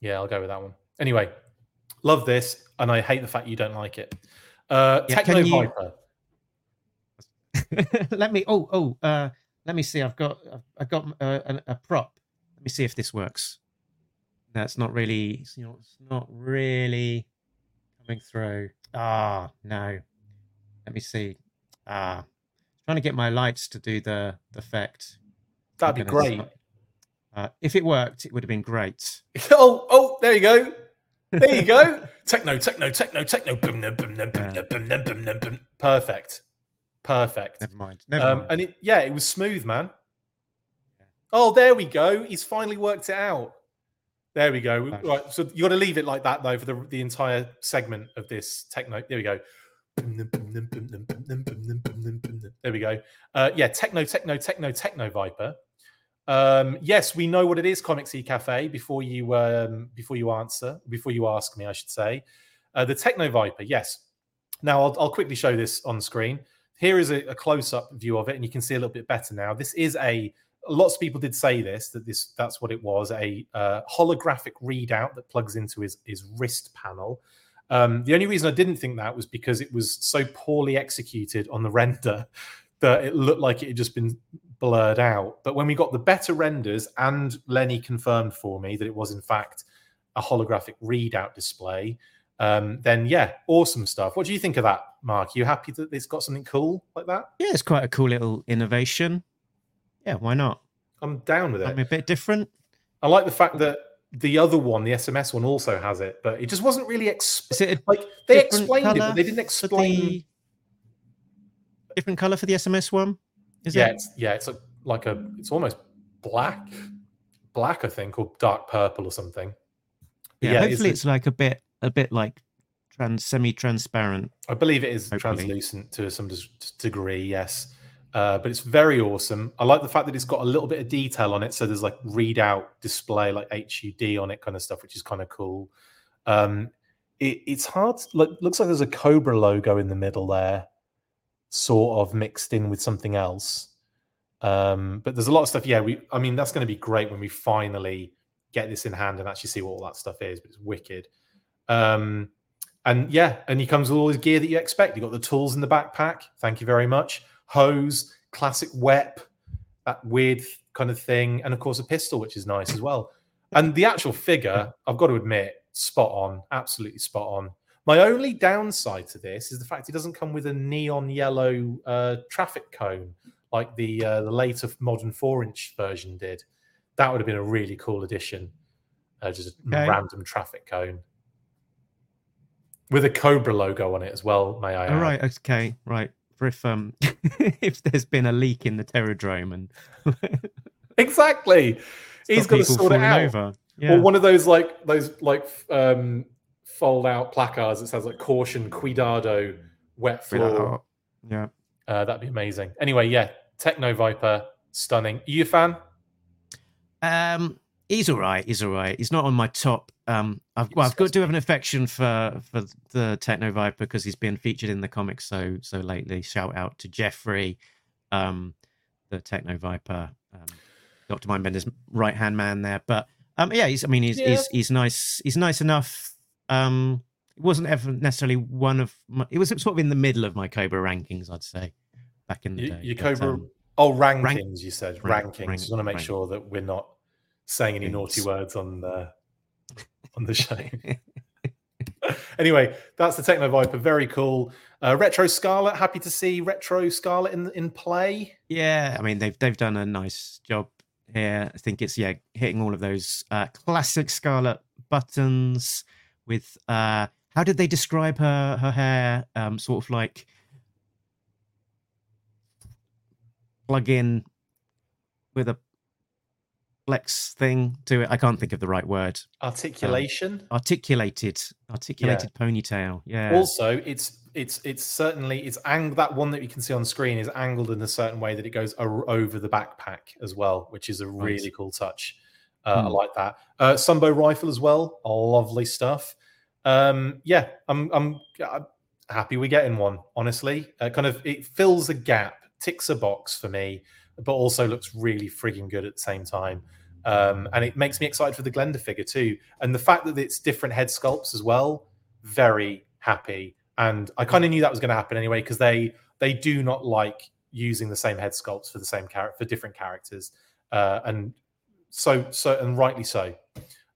Yeah, I'll go with that one. Anyway, love this, and I hate the fact you don't like it. Uh, Yeah, Techno you- Viper. [laughs] let me. Oh oh. Uh, let me see. I've got I've- I've got uh, a, a prop. Let me see if this works. That's not really. It's, you know, it's not really coming through. Ah no. Let me see. Ah, trying to get my lights to do the, the effect. That'd be great. Uh, if it worked, it would have been great. [laughs] oh, oh, there you go. There you go. [laughs] techno, techno, techno, techno. Boom, boom, boom, boom, boom, boom, boom, boom, boom. Perfect. Perfect. Never mind. Never um, mind. And it, yeah, it was smooth, man. Oh, there we go. He's finally worked it out. There we go. Right. So you got to leave it like that, though, for the, the entire segment of this techno. There we go. There we go. Uh, yeah, techno, techno, techno, techno viper. Um, yes, we know what it is, Comic C Cafe. Before you um, before you answer, before you ask me, I should say, uh, the Techno Viper. Yes. Now I'll, I'll quickly show this on screen. Here is a, a close up view of it, and you can see a little bit better now. This is a lots of people did say this that this that's what it was a uh, holographic readout that plugs into his his wrist panel. Um, the only reason I didn't think that was because it was so poorly executed on the [laughs] render that it looked like it had just been blurred out. But when we got the better renders, and Lenny confirmed for me that it was in fact a holographic readout display, um, then yeah, awesome stuff. What do you think of that, Mark? Are you happy that it's got something cool like that? yeah, it's quite a cool little innovation. Yeah, why not? I'm down with it. Something a bit different. I like the fact that the other one, the SMS one, also has it, but it just wasn't really exp- Is it like they explained it, but they didn't explain. the- different color for the SMS one. Is yeah, it? it's, yeah, it's a, like a, it's almost black, black, I think, or dark purple or something. Yeah, it's- hopefully it's like a bit, a bit like trans, semi-transparent. I believe it is Hopefully. translucent to some degree, yes. Uh, but it's very awesome. I like the fact that it's got a little bit of detail on it. So there's like readout display, like HUD on it, kind of stuff, which is kind of cool. Um, it, it's hard. Look, looks like there's a Cobra logo in the middle there, sort of mixed in with something else. Um, but there's a lot of stuff. Yeah, we. I mean, that's going to be great when we finally get this in hand and actually see what all that stuff is. But it's wicked. Um, and yeah, and he comes with all his gear that you expect. You got the tools in the backpack. Thank you very much. Hose, classic wep, that weird kind of thing, and of course a pistol, which is nice as well. And the actual figure, [laughs] I've got to admit, spot on, absolutely spot on. My only downside to this is the fact it doesn't come with a neon yellow uh, traffic cone like the uh, the later modern four inch version did. That would have been a really cool addition. Uh, just a Okay. random traffic cone with a Cobra logo on it as well. May I? All add. right, okay, right. For if um, [laughs] if there's been a leak in the Terradrome and [laughs] Exactly. He's got to sort it out. over. Yeah. Or one of those like those like um fold out placards that says like caution, cuidado, wet floor. yeah. Uh, that'd be amazing. Anyway, yeah, Techno Viper, stunning. Are you a fan? Um, he's all right. He's all right. He's not on my top. Um, I've, well, I've got to have an affection for for the Techno Viper because he's been featured in the comics so so lately. Shout out to Jeffrey, um, the Techno Viper, um, Doctor Mindbender's right hand man there. But um, yeah, he's. I mean, he's Yeah. he's he's nice. He's nice enough. Um, it wasn't ever necessarily one of my. It was sort of in the middle of my Cobra rankings, I'd say, back in the You, day. your but, Cobra um, Oh, rankings. you said Rank- rankings. rank- Just want to make rank- sure that we're not saying any naughty words on the on the show. [laughs] [laughs] anyway, that's the Techno Viper. Very cool. Uh, Retro Scarlett. Happy to see Retro Scarlett in in play. Yeah, I mean they've they've done a nice job here. I think it's yeah hitting all of those uh, classic Scarlett buttons with uh how did they describe her her hair? Um, sort of like plug in with a flex thing to it. I can't think of the right word. Articulation. Articulated, articulated ponytail. Yeah. Also, it's it's it's certainly it's ang that one that you can see on screen is angled in a certain way that it goes o- over the backpack as well, which is a really cool touch. Uh, I Hmm. like that. Uh, Sunbow rifle as well, lovely stuff. Um, yeah, I'm I'm I'm happy we're getting one. Honestly, uh, kind of it fills a gap, ticks a box for me, but also looks really frigging good at the same time. Um, and it makes me excited for the Glenda figure too. And the fact that it's different head sculpts as well, very happy. And I kind of knew that was going to happen anyway because they they do not like using the same head sculpts for the same character for different characters, uh, and so so and rightly so.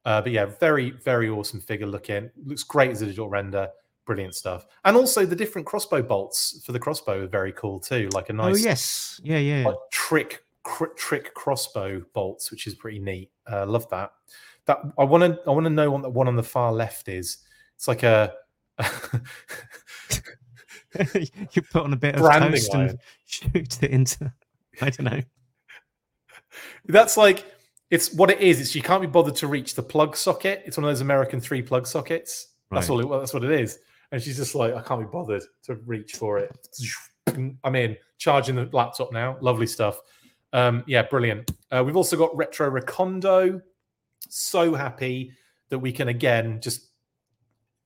Uh, but yeah, very very awesome figure looking. Looks great as a digital render. Brilliant stuff. And also the different crossbow bolts for the crossbow are very cool too. Like a nice oh nice yes, yeah, yeah. like trick cr- trick crossbow bolts, which is pretty neat. Uh, love that. That I want to I want to know what the one on the far left is. It's like a [laughs] you put on a bit of toast iron. and shoot it into. I don't know. [laughs] that's like it's what it is. It's you can't be bothered to reach the plug socket. It's one of those American three plug sockets. That's all. It, that's what it is. And she's just like, I can't be bothered to reach for it. I'm in charging the laptop now. Lovely stuff. Um, yeah, brilliant. Uh, we've also got Retro Recondo. So happy that we can again just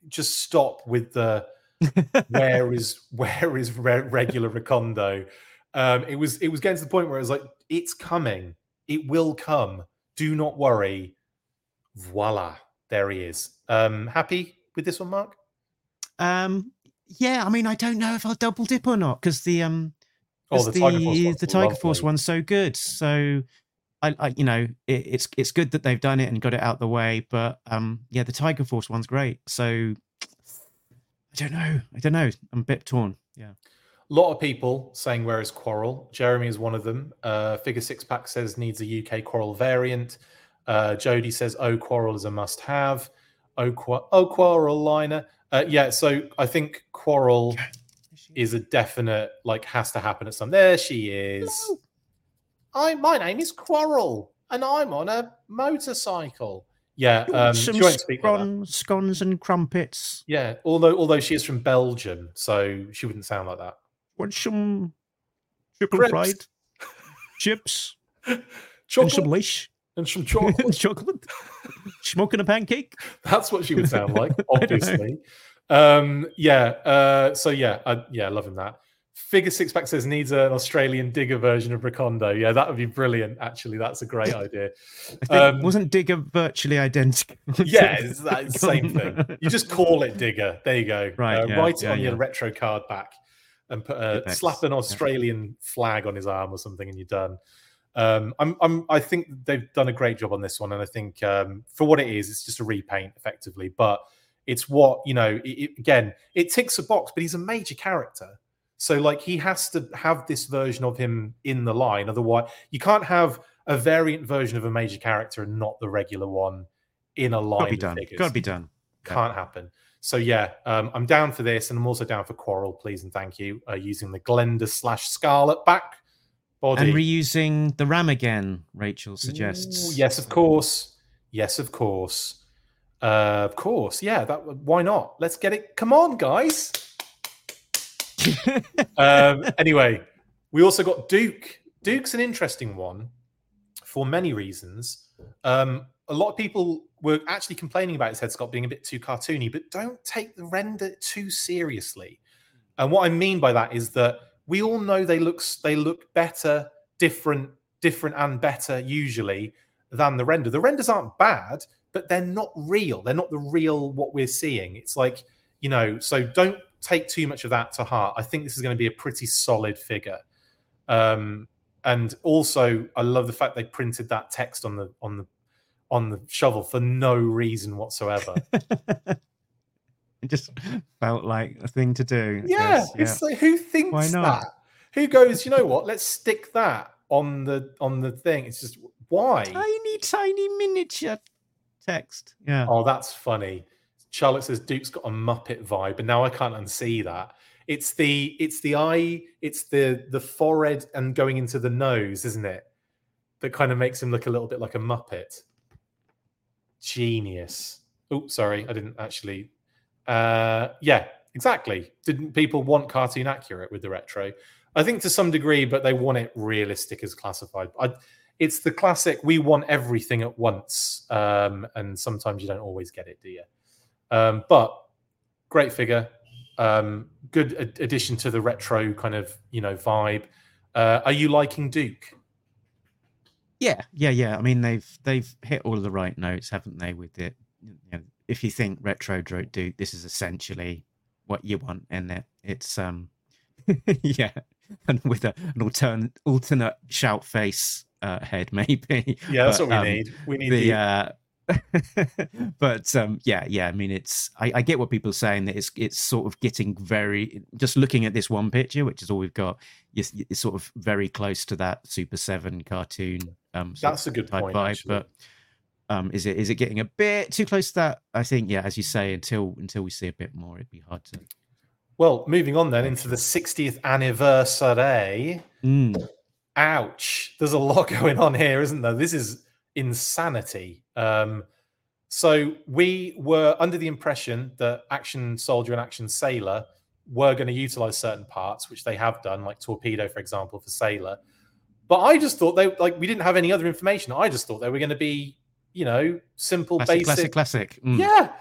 just stop with the [laughs] where is where is re- regular Recondo. Um, it was it was getting to the point where it was like, it's coming, it will come. Do not worry. Voila, there he is. Um, happy with this one, Mark? Um, yeah, I mean, I don't know if I'll double dip or not because the um, Oh, the the Tiger Force. one's the Tiger Force one's so good. So, I, I you know, it, it's it's good that they've done it and got it out the way. But um, yeah, the Tiger Force one's great. So, I don't know. I don't know. I'm a bit torn. Yeah. A lot of people saying where is Quarrel. Jeremy is one of them. Uh, Figure Six Pack says needs a UK Quarrel variant. Uh, Jody says oh Quarrel is a must have. Oh, oh Quarrel liner. Uh, yeah, so I think Quarrel [laughs] is a definite like has to happen at some. There she is. I my name is Quarrel and I'm on a motorcycle. Yeah, um, some she speak like scones and crumpets. Yeah, although although she is from Belgium, so she wouldn't sound like that. Want some Crepes. fried [laughs] chips and Chocolate some leash and some and [laughs] chocolate. chocolate, smoking a pancake. That's what she would sound like, [laughs] I don't know. obviously. Um, yeah. Uh, so yeah, I, yeah, loving that. Figure Six Pack says needs an Australian digger version of Recondo. Yeah, that would be brilliant. Actually, that's a great [laughs] idea. I think, Um, wasn't Digger virtually identical? Yeah, [laughs] it's that the same thing. You just call it digger. There you go. [laughs] Right, Uh, yeah, write it yeah, on your retro card back and put a Apex, slap an yeah. Australian flag on his arm or something, and you're done. Um, I'm, I'm, I think they've done a great job on this one, and I think um, for what it is, it's just a repaint effectively. But it's what you know. It, it- again, it ticks a box, but he's a major character, so like he has to have this version of him in the line. Otherwise, you can't have a variant version of a major character and not the regular one in a line. Gotta be done. figures Gotta be done. can't happen. So yeah, um, I'm down for this, and I'm also down for Quarrel, please and thank you. Uh, using the Glenda slash Scarlett back body. And reusing the ram again, Rachel Ooh, suggests. yes, of course. Yes, of course. Uh, of course. Yeah. That. Why not? Let's get it. Come on, guys. [laughs] um, anyway, we also got Duke. Duke's an interesting one for many reasons. Um, a lot of people were actually complaining about his head sculpt being a bit too cartoony, but don't take the render too seriously. And what I mean by that is that we all know they look they look better, different, different and better usually than the render. The renders aren't bad, but they're not real. They're not the real what we're seeing. It's like you know, so don't take too much of that to heart. I think this is going to be a pretty solid figure. Um, and also I love the fact they printed that text on the on the on the shovel for no reason whatsoever. [laughs] it just felt like a thing to do. Yeah, Yes, it's like who thinks Why not? that? Who goes? You know what? Let's stick that on the on the thing. It's just why? tiny, tiny miniature text. Yeah. Oh, that's funny. Charlotte says Duke's got a Muppet vibe, and now I can't unsee that. It's the it's the eye, it's the the forehead and going into the nose, isn't it? That kind of makes him look a little bit like a Muppet. Genius. Oh, sorry, I didn't actually. Uh, yeah, exactly. Didn't people want cartoon accurate with the retro? I think to some degree, but they want it realistic as classified. I, it's the classic. We want everything at once, um, and sometimes you don't always get it, do you? Um, but great figure, um, good ad- addition to the retro kind of you know vibe. Uh, are you liking Duke? Yeah, yeah, yeah. I mean, they've they've hit all the right notes, haven't they? With it, you know, if you think retro Duke, this is essentially what you want in it. It's um, [laughs] yeah, and with a, an alternate shout face uh, head, [laughs] maybe. Yeah, that's But, what we um, need. We need the the, uh [laughs] but um yeah yeah i mean it's I, I get what people are saying that it's it's sort of getting very just looking at this one picture which is all we've got it's, it's sort of very close to that super seven cartoon um That's a good type point. vibe but um is it is it getting a bit too close to that i think yeah as you say until until we see a bit more it'd be hard to Well, moving on then into the 60th anniversary. Mm, Ouch. There's a lot [laughs] going on here, isn't there? This is insanity. Um, so we were under the impression that Action Soldier and Action Sailor were going to utilize certain parts, which they have done, like Torpedo, for example, for Sailor. But I just thought they like we didn't have any other information. I just thought they were going to be, you know, simple, classic basic. classic classic Mm. Yeah.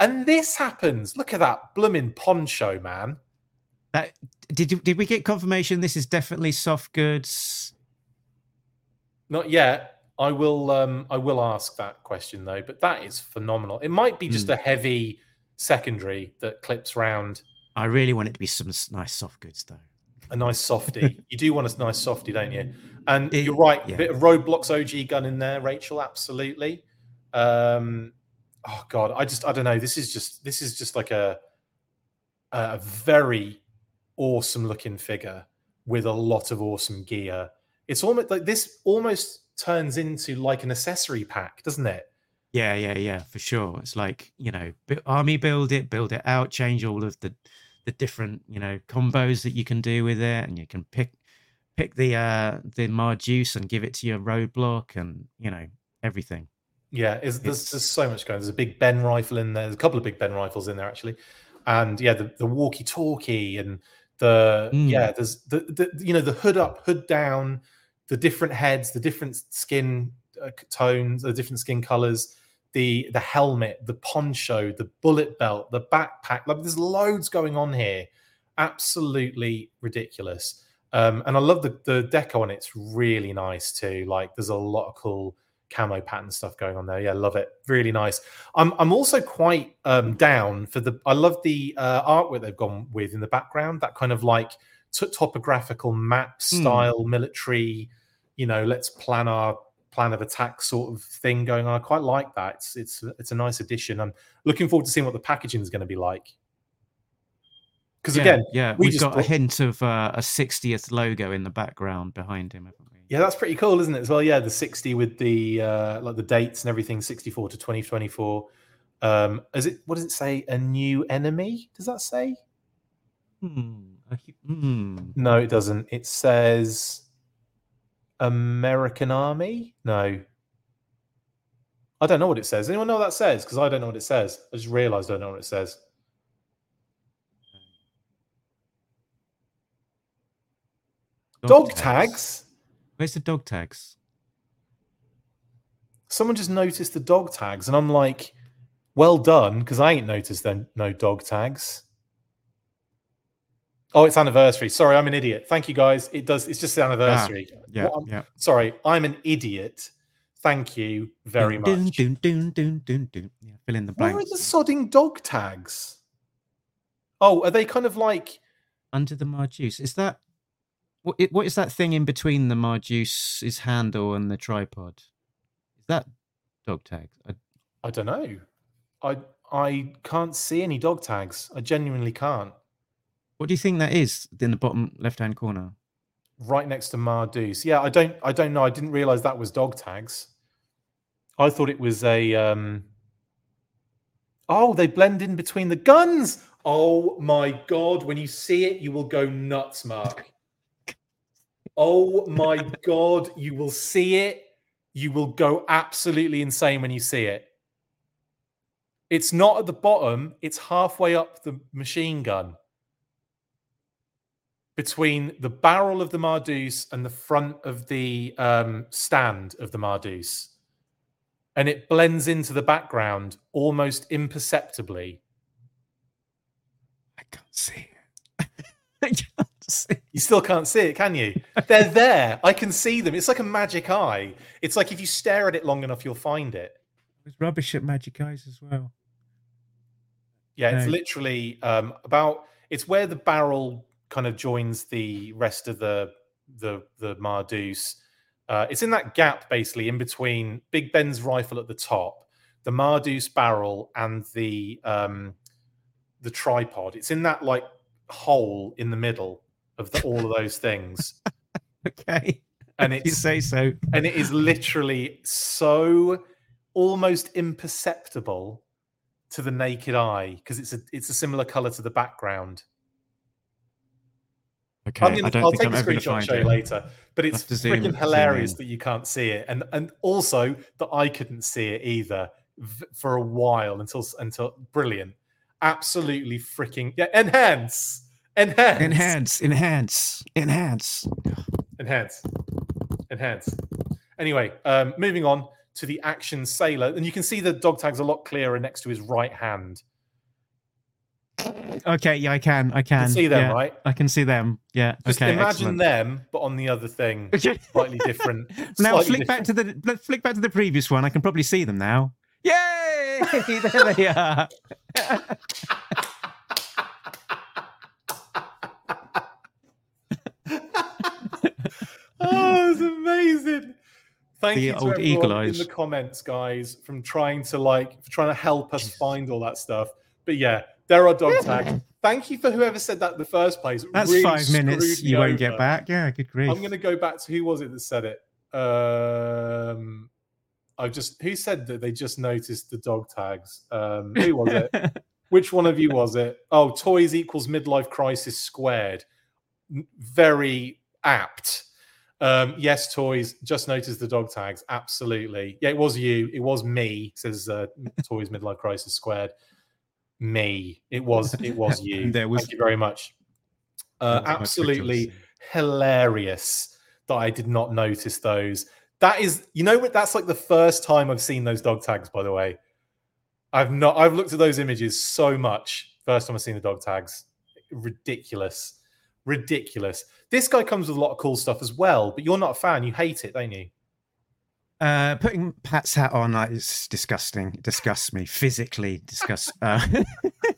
And this happens. Look at that blooming poncho, man. That, did did we get confirmation this is definitely soft goods Not yet. I will um I will ask that question though, but that is phenomenal. It might be just Hmm. a heavy secondary that clips round i really want it to be some nice soft goods though a nice softy. you do want a nice softy, don't you? And It- you're right, yeah. a bit of Roadblocks OG gun in there, Rachel, absolutely. Um oh god, I just I don't know. This is just this is just like a a very awesome looking figure with a lot of awesome gear. It's almost like this almost turns into like an accessory pack, doesn't it? Yeah, yeah, yeah, for sure. It's like you know, army build it, build it out, change all of the the different you know combos that you can do with it, and you can pick pick the uh the Marjuice and give it to your roadblock, and you know everything. Yeah, is there's, there's so much going. There's a big Ben rifle in there. There's a couple of big Ben rifles in there actually, and yeah, the, the walkie-talkie and the Mm. yeah, there's the, the you know the hood up, hood down, the different heads, the different skin uh, tones, the different skin colors, the the helmet, the poncho, the bullet belt, the backpack. Like there's loads going on here. Absolutely ridiculous. Um, and I love the the deco on it. It's really nice too. Like there's a lot of cool camo pattern stuff going on there. Yeah, love it. Really nice. I'm I'm also quite um down for the I love the uh, artwork they've gone with in the background. That kind of like t- topographical map Hmm. style military, you know, let's plan our plan of attack sort of thing going on. I quite like that. It's it's it's a nice addition. I'm looking forward to seeing what the packaging is going to be like. Because yeah, again, yeah, we we've just got a hint of uh, a 60th logo in the background behind him, haven't we? Yeah, that's pretty cool, isn't it? As well, yeah, the sixty with the uh, like the dates and everything, sixty-four to twenty twenty-four. Um, is it? What does it say? A new enemy? Does that say? Hmm. Hmm. No, it doesn't. It says American Army. No, I don't know what it says. Anyone know what that says? Because I don't know what it says. I just realised I don't know what it says. Dog tags. Where's the dog tags? someone just noticed the dog tags and i'm like well done because i ain't noticed them no dog tags oh it's anniversary sorry i'm an idiot thank you guys it does it's just the ah, anniversary Yeah, What am- yeah. sorry i'm an idiot thank you very Dun, much Dun, dun, dun, dun, dun. Yeah, fill in the blank. where are the sodding dog tags oh are they kind of like Under the Marjuice. Is that What, what is that thing in between the Marduce's handle and the tripod? Is that dog tags? I, I don't know. I I can't see any dog tags. I genuinely can't. what do you think that is in the bottom left-hand corner? Right next to Marduce. Yeah, I don't I don't know. I didn't realize that was dog tags. I thought it was a um Oh, they blend in between the guns. Oh my god, when you see it, you will go nuts, Mark. Oh my god, you will see it. You will go absolutely insane when you see it. It's not at the bottom, it's halfway up the machine gun. Between the barrel of the Marduce and the front of the um, stand of the Marduce. And it blends into the background almost imperceptibly. I can't see it. I can't see. [laughs] You still can't see it, can you? They're there. I can see them. It's like a magic eye. It's like if you stare at it long enough, you'll find it. Was rubbish at Magic Eyes as well. Yeah, it's literally um, about. It's where the barrel kind of joins the rest of the the the Mardus. Uh, it's in that gap basically in between Big Ben's rifle at the top, the Mardus barrel, and the um, the tripod. It's in that like hole in the middle of the, all of those things, [laughs] Okay. and you it's say so. and it is literally so almost imperceptible to the naked eye because it's a it's a similar color to the background. Okay. I'm gonna, I don't I'll think take I'm a screenshot and show you later. But it's to zoom- zoom freaking hilarious that you can't see it, and and also that I couldn't see it either v- for a while until until brilliant, absolutely freaking yeah, enhance, enhance, Enhance, enhance, enhance. enhance, enhance. Anyway, um, moving on to the action sailor, and you can see the dog tags a lot clearer next to his right hand. Okay, yeah, I can. I can. can see them, yeah, right? I can see them. Yeah. Just okay. imagine excellent. them, but on the other thing, [laughs] slightly different. now slightly flick back to the let's flick back to the previous one. I can probably see them now. Yay! there they are. oh, it's amazing. Thank The you to old everyone eagle in the comments, guys, from trying to like for trying to help us find all that stuff. But yeah, there are dog tags. [laughs] Thank you for whoever said that in the first place. It That's really five minutes you won't over. get back. Yeah, good grief. I'm going to go back to who was it that said it? Um, I just who said that they just noticed the dog tags. Um, [laughs] who was it? Which one of you was it? Oh, toys equals midlife crisis squared. Very apt. Um, yes, toys. Just noticed the dog tags. Absolutely. Yeah, it was you. It was me. Says uh, toys midlife crisis squared. Me. It was. It was [laughs] you. There was- Thank you very much. Uh, That was my absolutely hilarious that I did not notice those. That is, you know what? That's like the first time I've seen those dog tags. By the way, I've not. I've looked at those images so much. First time I've seen the dog tags. Ridiculous, ridiculous. This guy comes with a lot of cool stuff as well. But you're not a fan. You hate it, don't you? Uh, putting Pat's hat on like, is disgusting. It disgusts me physically. Disgust. Uh, [laughs]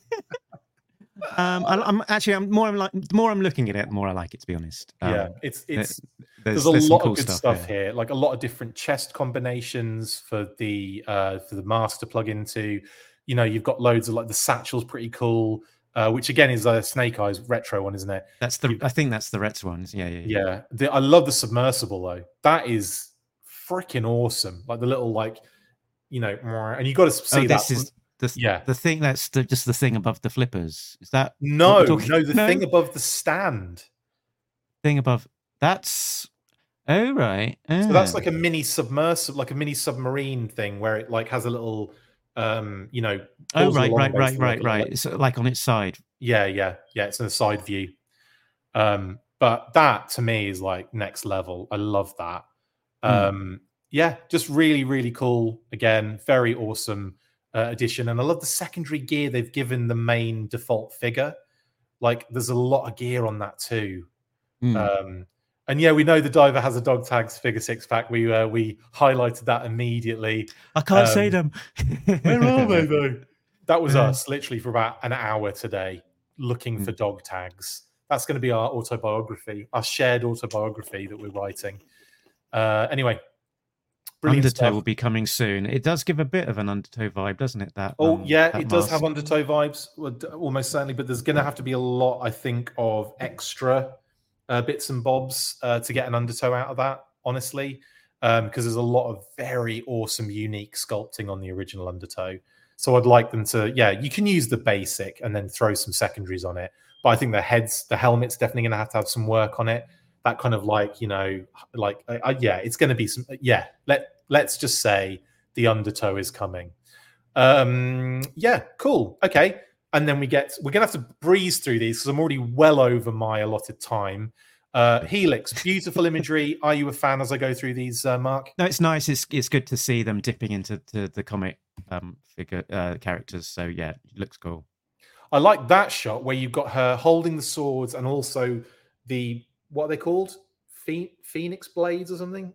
um, I, I'm actually I'm more I'm like the more I'm looking at it, the more I like it. To be honest. Um, yeah, it's it's. there's, There's, a there's lot cool of good stuff, here. like a lot of different chest combinations for the uh for the mask to plug into. You know, you've got loads of like the satchel's pretty cool, uh, which again is a Snake Eyes retro one, isn't it? That's the. I think that's the retro ones. Yeah, yeah, yeah. Yeah, the, I love the submersible though. That is freaking awesome. Like the little like, you know, and you got to see oh, that. is the yeah. the thing that's the, just the thing above the flippers. Is that no, no, the [laughs] no? thing above the stand. thing above? That's oh right. So that's like a mini submersible, like a mini submarine thing where it like has a little, um, you know. oh right, right, right, right, a- right. like- It's like on its side. Yeah, yeah, yeah. It's in a side view. Um, but that to me is like next level. I love that. Hmm. Um, yeah, just really, really cool. Again, very awesome uh, addition, and I love the secondary gear they've given the main default figure. Like, there's a lot of gear on that too. Hmm. Um, and yeah, we know the diver has a dog tags figure six pack. We uh, we highlighted that immediately. I can't say um, them. Where are they [laughs] though? That was us literally for about an hour today looking Mm. for dog tags. That's going to be our autobiography, our shared autobiography that we're writing. Uh, anyway, brilliant Undertow stuff. will be coming soon. It does give a bit of an Undertow vibe, doesn't it? That Oh um, yeah, that it does have undertow vibes, almost certainly. But there's going to have to be a lot, I think, of extra uh, bits and bobs uh, to get an undertow out of that. Honestly, because there's a lot of very awesome, unique sculpting on the original undertow. So I'd like them to, yeah, you can use the basic and then throw some secondaries on it. But I think the heads, the helmet's definitely going to have to have some work on it. That kind of like, you know, like, uh, uh, yeah, it's going to be some, yeah. Let let's just say the undertow is coming. Um, yeah, cool. Okay. And then we get, we're going to have to breeze through these because I'm already well over my allotted time. Uh, Helix, beautiful imagery. [laughs] Are you a fan as I go through these, uh, Mark? No, it's nice. It's it's good to see them dipping into to the comic um figure uh, characters. So yeah, it looks cool. I like that shot where you've got her holding the swords and also the, what are they called? Phoenix blades or something?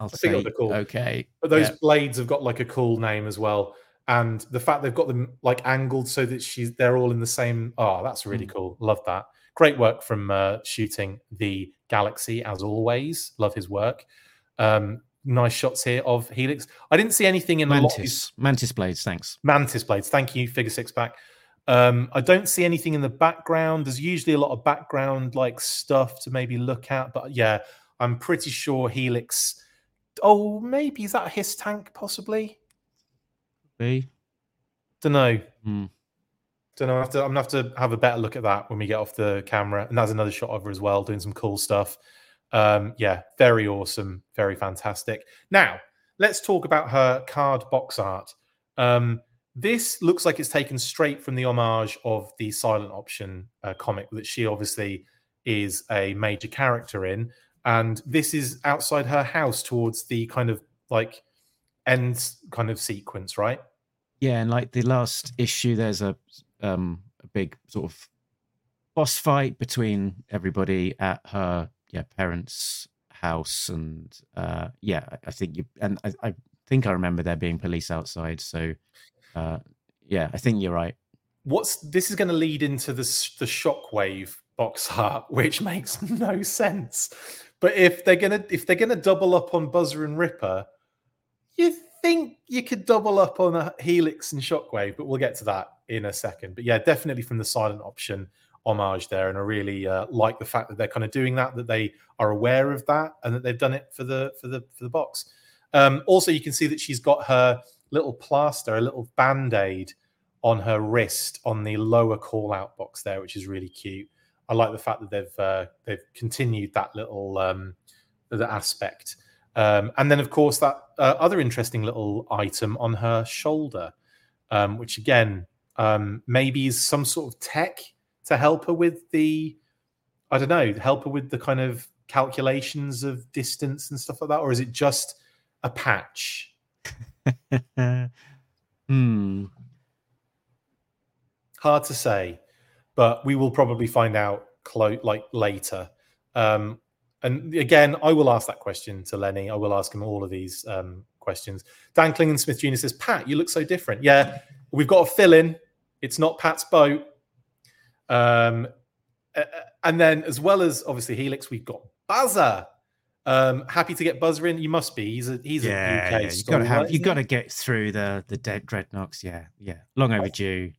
I'll I think what they're called. okay. But those yeah. blades have got like a cool name as well. And the fact they've got them like angled so that she's they're all in the same. Oh, that's really Mm. cool. Love that. Great work from uh, shooting the Galaxy as always. Love his work. Um, nice shots here of Helix. I didn't see anything in Mantis Mantis blades. Thanks. Mantis blades. Thank you, Figure Six Pack. Um, I don't see anything in the background. There's usually a lot of background like stuff to maybe look at, but yeah, I'm pretty sure Helix. Oh, maybe is that his tank possibly? B. Don't know. Hmm. Don't know. I have to, I'm gonna have to have a better look at that when we get off the camera. And that's another shot of her as well, doing some cool stuff. Um, yeah, very awesome, very fantastic. Now, let's talk about her card box art. Um, this looks like it's taken straight from the homage of the Silent Option uh, comic that she obviously is a major character in. And this is outside her house towards the kind of like end kind of sequence, right? Yeah, and like the last issue, there's a um a big sort of boss fight between everybody at her yeah parents' house, and uh yeah, I- think you and I, I think I remember there being police outside. So uh yeah, I think you're right. what's this is going to lead into the the shockwave box art [laughs] which makes no sense. But if they're gonna if they're gonna double up on buzzer and ripper you think you could double up on a helix and shockwave but we'll get to that in a second. But yeah definitely from the silent option homage there and i really uh, like the fact that they're kind of doing that that they are aware of that and that they've done it for the for the for the box. Um, also you can see that she's got her little plaster a little band-aid on her wrist on the lower call out box there, which is really cute. I like the fact that they've uh, they've continued that little um, the aspect, um, and then of course that uh, other interesting little item on her shoulder, um, which again um, maybe is some sort of tech to help her with the I don't know, help her with the kind of calculations of distance and stuff like that, or is it just a patch? [laughs] hmm. hard to say but we will probably find out clo- like later. Um and again i will ask that question to lenny. I will ask him all of these um questions. Dan klingen smith jr says pat you look so different. Yeah we've got a fill in it's not pat's boat. Um and then as well as obviously helix we've got buzzer um happy to get buzzer in you must be he's a he's Yeah, a uk yeah, you got to have you got to get through the the dead Dreadnoks. Yeah, yeah, long overdue.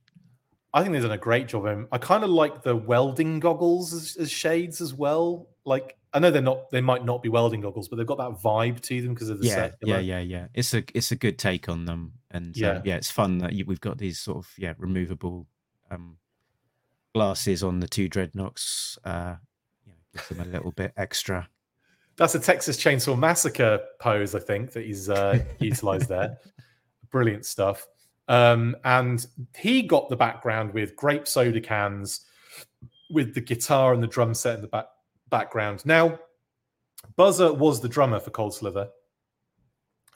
I think they've done a great job. Um, I kind of like the welding goggles as, as shades as well. Like I know they're not, they might not be welding goggles, but they've got that vibe to them because of the yeah, circular. yeah, yeah, yeah. It's a it's a good take on them, and yeah, Yeah. yeah, it's fun that you, we've got these sort of yeah removable um glasses on the two Dreadnoks. Uh, you know, gives them a little bit extra. That's a Texas Chainsaw Massacre pose, I think, that he's uh, [laughs] utilized there. Brilliant stuff. Um, and he got the background with grape soda cans, with the guitar and the drum set in the back background. Now, Buzzer was the drummer for Cold Slither.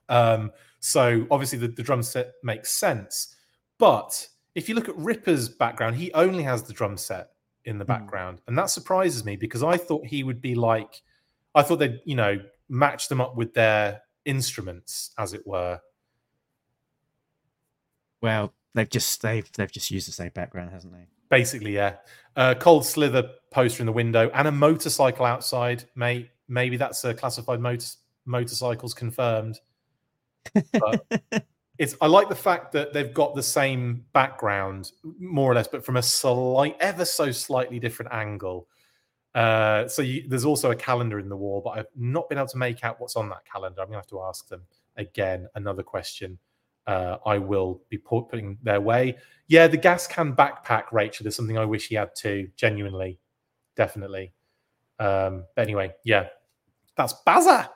Um, so obviously the, the drum set makes sense. But if you look at Ripper's background, he only has the drum set in the Hmm. background. And that surprises me because I thought he would be like I thought they'd, you know, match them up with their instruments, as it were. Well, they've just they've they've just used the same background, hasn't they? Basically, yeah. Uh, cold slither poster in the window and a motorcycle outside, mate. Maybe that's a classified motor- motorcycles confirmed. But [laughs] it's I like the fact that they've got the same background, more or less, but from a slight, ever so slightly different angle. Uh, so you, there's also a calendar in the wall, but I've not been able to make out what's on that calendar. I'm gonna have to ask them again. Another question. Uh, I will be putting their way. Yeah, the gas can backpack, Rachel, is something I wish he had too. Genuinely, definitely. Um, but anyway, yeah, that's Bazza.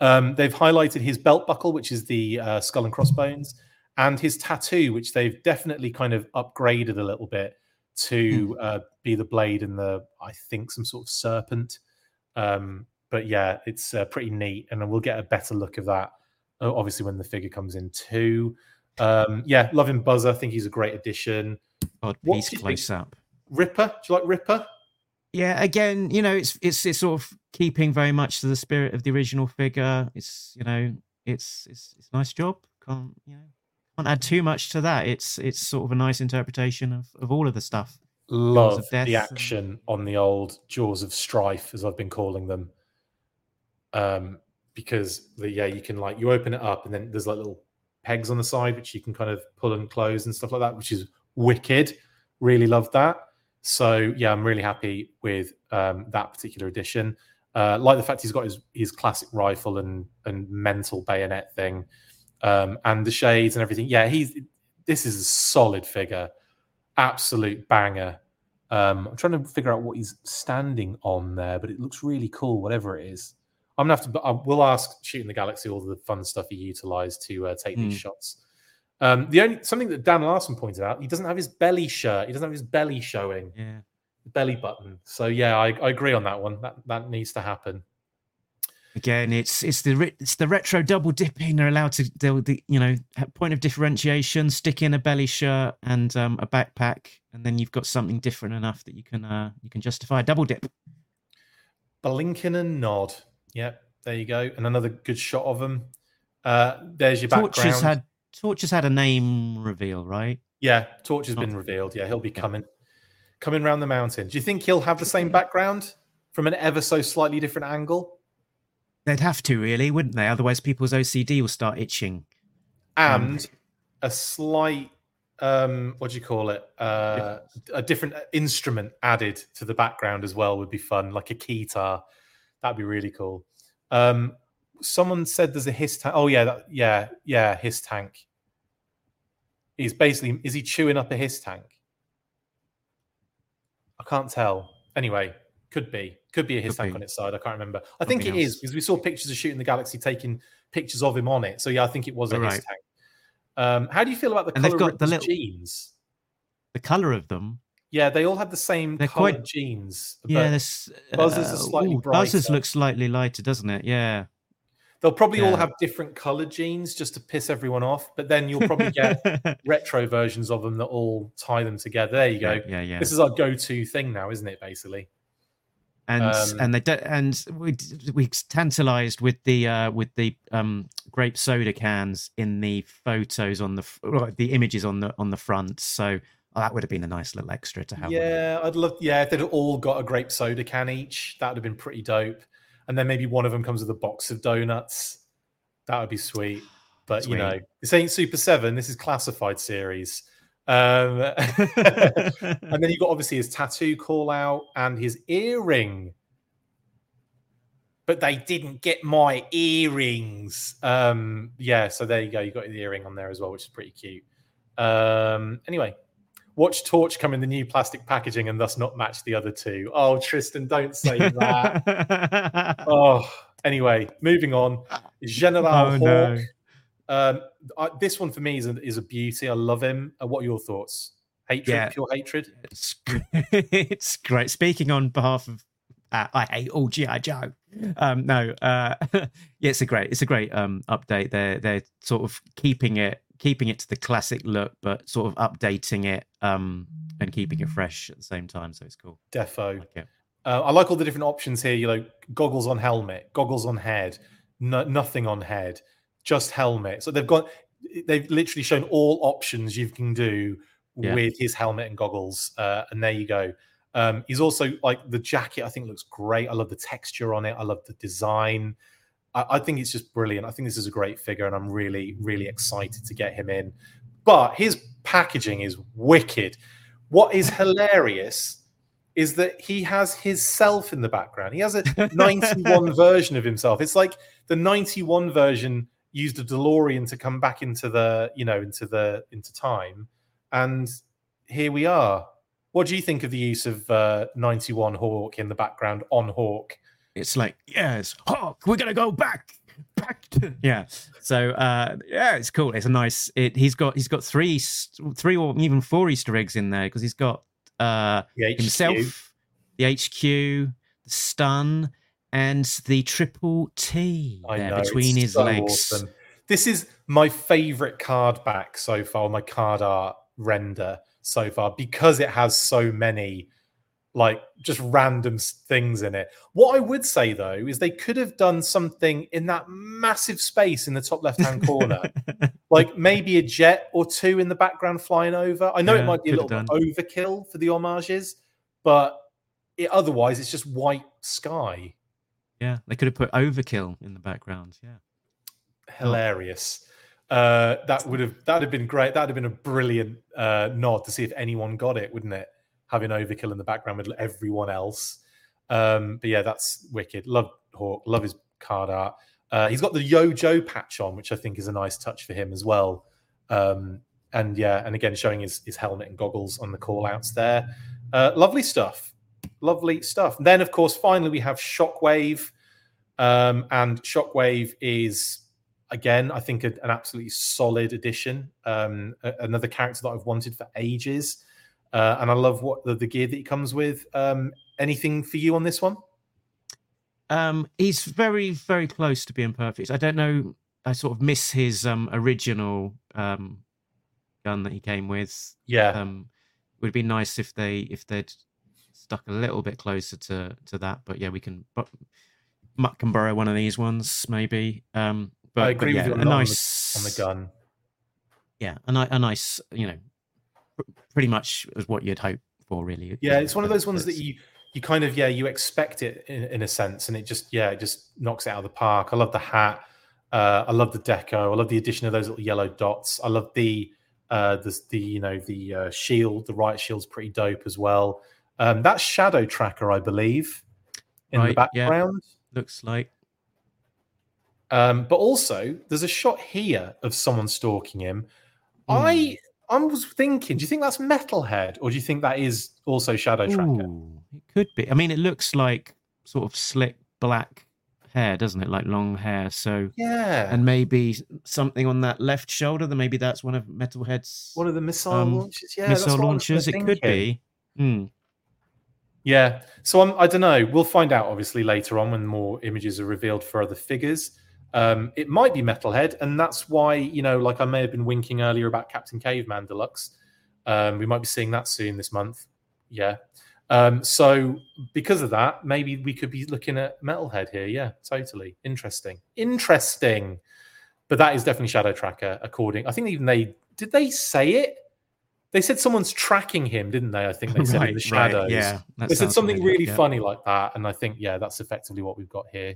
Um, they've highlighted his belt buckle, which is the uh, skull and crossbones, and his tattoo, which they've definitely kind of upgraded a little bit to Hmm. uh, be the blade and the, I think, some sort of serpent. Um, but yeah, it's uh, pretty neat, and we'll get a better look of that, uh, obviously, when the figure comes in too. Um, yeah, loving Buzzer. I think he's a great addition. Odd What piece think? close up. Ripper, do you like Ripper? Yeah, again, you know, it's it's it's sort of keeping very much to the spirit of the original figure. It's you know, it's it's it's a nice job. Can't you know, can't add too much to that. It's it's sort of a nice interpretation of of all of the stuff. love of Death the and- action on the old jaws of strife as i've been calling them. Um because the yeah you can like you open it up and then there's like little pegs on the side which you can kind of pull and close and stuff like that which is wicked. Really love that. So yeah i'm really happy with um that particular edition. Uh like the fact he's got his his classic rifle and and mental bayonet thing um and the shades and everything yeah he's this is a solid figure absolute banger. Um, I'm trying to figure out what he's standing on there, but it looks really cool, whatever it is. I'm gonna have to. I will ask shooting the galaxy all the fun stuff he utilized to uh, take these Hmm. shots. Um, the only something that Dan Larson pointed out, he doesn't have his belly shirt. He doesn't have his belly showing, Yeah. belly button. So yeah, I, I agree on that one. That that needs to happen. Again, it's it's the it's the retro double dipping. They're allowed to they'll the you know point of differentiation. Stick in a belly shirt and um, a backpack, and then you've got something different enough that you can uh, you can justify a double dip. Blinking and nod. Yep, there you go. And another good shot of him. Uh, there's your background. Torches had Torches had a name reveal, right? Yeah, Torch has Not- been revealed. Yeah, he'll be Yeah. coming, coming round the mountain. Do you think he'll have the same background from an ever so slightly different angle? They'd have to really, wouldn't they? Otherwise, people's OCD will start itching. Um, And a slight, um, what do you call it? Uh, a different instrument added to the background as well would be fun, like a keytar. That'd be really cool. Um, someone said there's a hiss tank. Oh yeah, that, yeah, yeah, hiss tank. He's basically is he chewing up a hiss tank? I can't tell. Anyway, could be. Could be a Could tank be. on its side. I can't remember. I think it Something is because we saw pictures of shooting the galaxy taking pictures of him on it. So yeah, I think it was a right. tank. Um, how do you feel about the And they've color got of the little- jeans? The color of them, Yeah, they all had the same They're colored quite- jeans. yeah. This Buzzers are uh, slightly ooh, Buzzers brighter. looks slightly lighter, doesn't it? Yeah. they'll probably all have different colored jeans just to piss everyone off. But then you'll probably get [laughs] retro versions of them that all tie them together. There you go. yeah, yeah, yeah. This is our go-to thing now, isn't it? Basically. And um, and they do, and we we tantalized with the uh with the um grape soda cans in the photos on the the images on the on the front. So oh, that would have been a nice little extra to have. Yeah, I'd love. Yeah, if they'd all got a grape soda can each, that would have been pretty dope. And then maybe one of them comes with a box of donuts. That would be sweet. But you know, this ain't Super Seven. This is classified series. Um, [laughs] and then you got obviously his tattoo call out and his earring. But they didn't get my earrings. Um, yeah, so there you go. You got the earring on there as well, which is pretty cute. Um, anyway, watch Torch come in the new plastic packaging and thus not match the other two. Oh, Tristan, don't say that. [laughs] oh, anyway, moving on. General Oh, Hawk. no. Um, I, this one for me is a, is a beauty. I love him. Uh, what are your thoughts? Hatred, Yeah. pure hatred. It's, [laughs] it's great. Speaking on behalf of, uh, I hate all GI Joe. Um, no, uh, [laughs] yeah, it's a great, it's a great um, update. They're they're sort of keeping it keeping it to the classic look, but sort of updating it um, and keeping it fresh at the same time. So it's cool. Defo. Like it. Uh, I like all the different options here. You know, goggles on helmet, goggles on head, no, nothing on head, just helmet. So they've got, they've literally shown all options you can do Yeah. with his helmet and goggles. Uh, and there you go. Um, he's also like the jacket. I think looks great. I love the texture on it. I love the design. I, I think it's just brilliant. I think this is a great figure, and I'm really, really excited to get him in. But his packaging is wicked. What is [laughs] hilarious is that he has his self in the background. He has a [laughs] 91 version of himself. It's like the 91 version used a DeLorean to come back into the, you know, into the into time. And here we are. What do you think of the use of uh, 91 Hawk in the background on Hawk? it's like yes hawk we're gonna go back back to [laughs] yeah so uh yeah it's cool it's a nice it he's got he's got three three or even four easter eggs in there because he's got uh The himself the hq the stun and the triple T there know, between his so legs awesome. This is my favorite card back so far, my card art render so far, because it has so many like just random things in it. What I would say though is they could have done something in that massive space in the top left hand corner, [laughs] like maybe a jet or two in the background flying over. I know it might be a little bit overkill for the homages, but it, otherwise it's just white sky. Yeah they could have put overkill in the background yeah hilarious. Uh, that would have that would have been great. That'd have been a brilliant uh, nod to see if anyone got it, wouldn't it? Having overkill in the background with everyone else. Um, but yeah, that's wicked. Love Hawk. Love his card art. Uh, he's got the Yo Joe patch on, which I think is a nice touch for him as well. Um, and yeah, and again showing his his helmet and goggles on the call outs there. Uh, lovely stuff. Lovely stuff. And then of course, finally we have Shockwave. Um, and Shockwave is again, I think, a- an absolutely solid addition. Um, a- another character that I've wanted for ages, uh, and I love what the, the gear that he comes with. Um, anything for you on this one? Um, he's very, very close to being perfect. I don't know. I sort of miss his um original um gun that he came with. Yeah, Um, would be nice if they if they'd stuck a little bit closer to to that. But yeah, we can. But Mutt can borrow one of these ones maybe. Um, but, I but agree yeah, with you a on, on the- nice on the gun. Yeah, a, ni- a nice. You know, pr- pretty much is what you'd hope for, really. Yeah, it's one of those ones that you you kind of yeah you expect it in, in a sense, and it just yeah it just knocks it out of the park. I love the hat. Uh, I love the deco. I love the addition of those little yellow dots. I love the uh, the, the you know the uh, shield. The right shield's pretty dope as well. Um, that's Shadow Tracker, I believe, in the Right, yeah. background. looks like. Um, but also, there's a shot here of someone stalking him. Hmm. I I was thinking, do you think that's Metalhead, or do you think that is also Shadow Tracker? Ooh, it could be. I mean, it looks like sort of slick black hair, doesn't it? Like long hair. So, Yeah, and maybe something on that left shoulder. Then maybe that's one of Metalhead's one of the missile um, launches. Yeah, missile what I was launchers. It could be. Hmm. Yeah. So I'm, I don't know. We'll find out obviously later on when more images are revealed for other figures. Um, it might be Metalhead, and that's why you know, like I may have been winking earlier about Captain Caveman Deluxe. Um, we might be seeing that soon this month. Yeah. Um, so because of that, maybe we could be looking at Metalhead here. Yeah, totally interesting. Interesting. But that is definitely Shadow Tracker, according. I think even they did they say it. They said someone's tracking him, didn't they? I think they said in the shadows. Yeah. They said something really yeah. funny like that, and I think yeah, that's effectively what we've got here.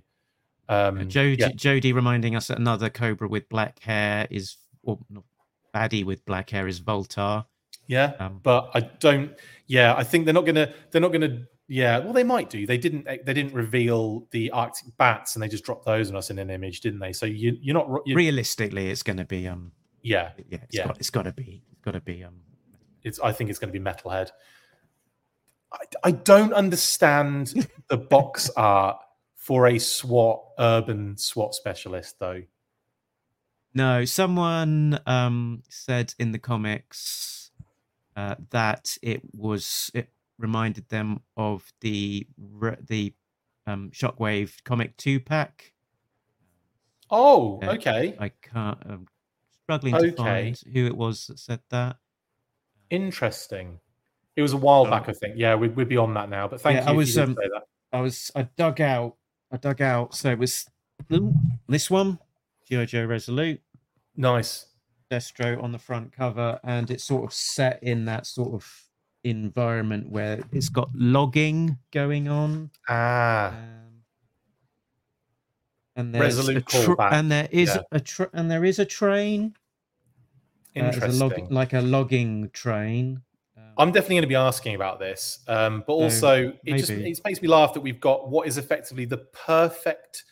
Um, Jody, yeah. Jody reminding us that another Cobra with black hair is, or not, baddie with black hair is Voltar. yeah, Um, but I don't. Yeah, I think they're not gonna. They're not gonna. Yeah, well, they might do. They didn't. They didn't reveal the Arctic bats, and they just dropped those on us in an image, didn't they? So you, you're not. You, realistically, it's going to be um, yeah, yeah, it's Yeah. got it's got to be it's got to be um, it's. I think it's going to be Metalhead. I, I don't understand the box [laughs] art for a SWAT urban SWAT specialist, though. No, someone um, said in the comics uh, that it was it reminded them of the the um, Shockwave comic two pack. Oh, Yeah. okay. I can't. I'm struggling to find who it was that said that. Interesting. It was a while Oh. back, I think. Yeah, we, we're beyond that now. But thank Yeah, you. I was, you um. I was I dug out I dug out so it was this one Joe Resolute Nice. Destro on the front cover, and it's sort of set in that sort of environment where it's got logging going on. Ah, Um, and there's Resolute a tr- callback, and there is yeah. a tr- and there is a train. Uh, interesting. a log- like a logging train. Um, I'm definitely going to be asking about this, um, but also it just it makes me laugh that we've got what is effectively the perfect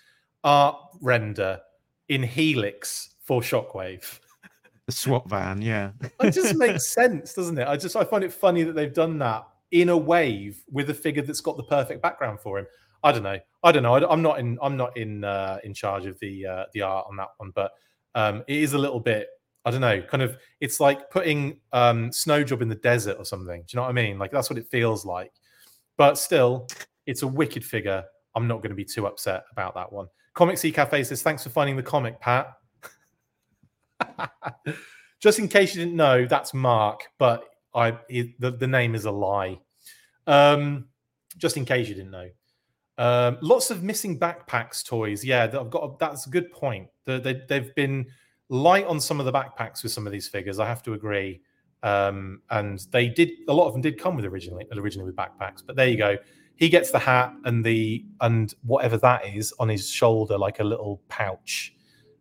art render in Helix for Shockwave. the SWAT van, yeah. [laughs] It just makes [laughs] sense, doesn't it? I just I find it funny that they've done that in a wave with a figure that's got the perfect background for him. I don't know. I don't know. I, am not in. I'm not in uh, in charge of the uh, the art on that one, but um, it is a little bit. I don't know. Kind of. It's like putting um, Snowjob in the desert or something. Do you know what I mean? Like that's what it feels like. But still, it's a wicked figure. I'm not going to be too upset about that one. Comic C Cafe says, "Thanks for finding the comic, Pat." [laughs] Just in case you didn't know, that's Mark, but I it, the, the name is a lie. Um, just in case you didn't know. Um, lots of missing backpacks toys. Yeah, I've got. That's a good point. They, they've been light on some of the backpacks with some of these figures. I have to agree. Um, and they did a lot of them did come with originally originally with backpacks. But there you go. He gets the hat and the and whatever that is on his shoulder, like a little pouch.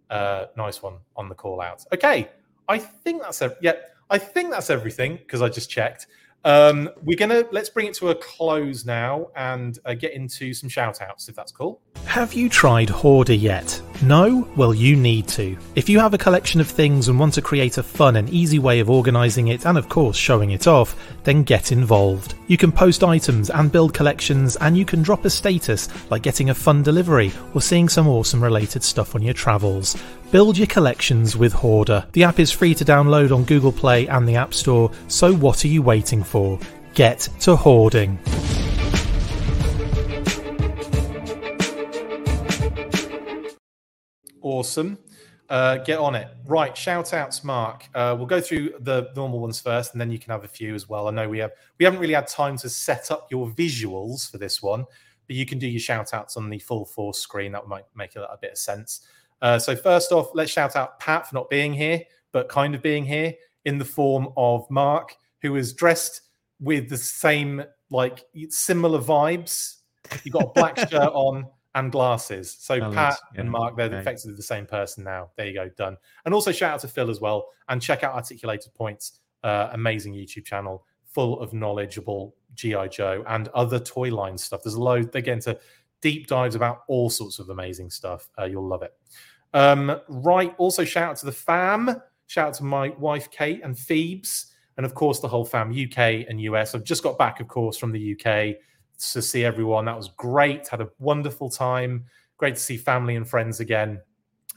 Uh, nice one on the call out. Okay, I think that's a yeah. I think that's everything because I just checked. Um, we're gonna let's bring it to a close now and uh, get into some shout outs if that's cool. Have you tried Hoardar yet? No? Well, you need to. If you have a collection of things and want to create a fun and easy way of organising it and, of course, showing it off, then get involved. You can post items and build collections, and you can drop a status like getting a fun delivery or seeing some awesome related stuff on your travels. Build your collections with Hoardar. The app is free to download on Google Play and the App Store, so what are you waiting for? Get to hoarding. Awesome. Uh, get on it. Right. Shout outs, Mark. Uh, we'll go through the normal ones first, and then you can have a few as well. I know we have we haven't really had time to set up your visuals for this one, but you can do your shout outs on the full force screen. That might make a, a bit of sense. Uh, so first off, let's shout out Pat for not being here, but kind of being here in the form of Mark, who is dressed with the same like similar vibes. You've got a black [laughs] shirt on and glasses. So Pat and yeah, Mark, they're okay. effectively the same person now. There you go, done. And also shout out to Phil as well, and check out Articulated Points, uh, amazing YouTube channel full of knowledgeable GI Joe and other toy line stuff. There's a load. They get into deep dives about all sorts of amazing stuff. Uh, you'll love it. Um, right. Also, shout out to the fam. Shout out to my wife Kate and Phoebes, and of course the whole fam, UK and US. I've just got back, of course, from the UK to see everyone. That was great. Had a wonderful time. Great to see family and friends again.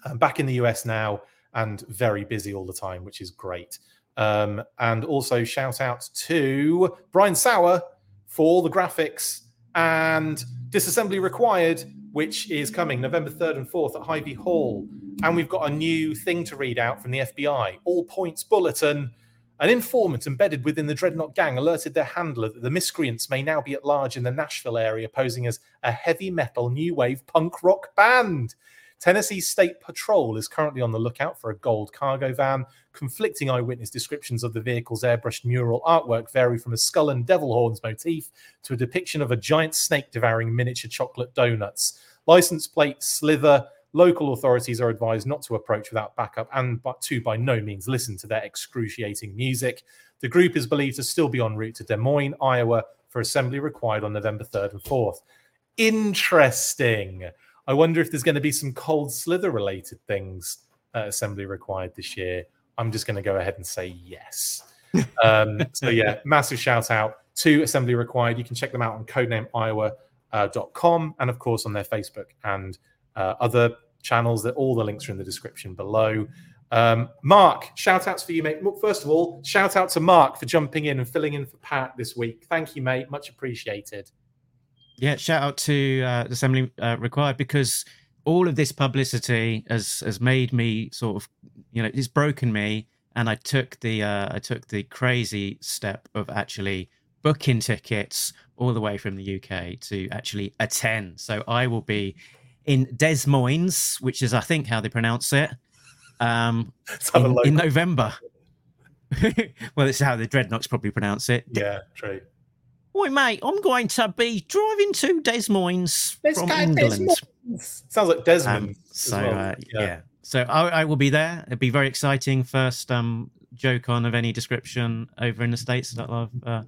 I'm back in the US now and very busy all the time, which is great. Um, and also shout out to Brian Sauer for the graphics and disassembly required, which is coming November 3rd and 4th at Hy-Vee Hall. And we've got a new thing to read out from the FBI All Points Bulletin. An informant embedded within the Dreadnok gang alerted their handler that the miscreants may now be at large in the Nashville area, posing as a heavy metal new wave punk rock band. Tennessee State Patrol is currently on the lookout for a gold cargo van. Conflicting eyewitness descriptions of the vehicle's airbrushed mural artwork vary from a skull and devil horns motif to a depiction of a giant snake devouring miniature chocolate donuts. License plate slither. Local authorities are advised not to approach without backup and but to by no means listen to their excruciating music. The group is believed to still be en route to Des Moines, Iowa for assembly required on November 3rd and 4th. Interesting. I wonder if there's going to be some cold slither related things at assembly required this year. I'm just going to go ahead and say yes. [laughs] Um, so yeah, massive shout out to Assembly Required. You can check them out on codenameiowa.com and of course on their Facebook and uh, other channels. That all the links are in the description below. Um, Mark, shout outs for you, mate. First of all, shout out to Mark for jumping in and filling in for Pat this week. Thank you, mate. Much appreciated. Yeah, shout out to uh, Assembly uh, Required because all of this publicity has has made me sort of, you know, it's broken me, and I took the uh, I took the crazy step of actually booking tickets all the way from the UK to actually attend. So I will be in Des Moines, which is I think how they pronounce it. um, Let's have a in, in November. [laughs] well, it's how the Dreadnoks probably pronounce it. Yeah, true. Oi, mate, I'm going to be driving to Des Moines Let's from England. Desmond. Sounds like Desmond. Um, so well. uh, yeah. so I, I will be there. It'll be very exciting. First um, Joe-Con of any description over in the states that I've uh,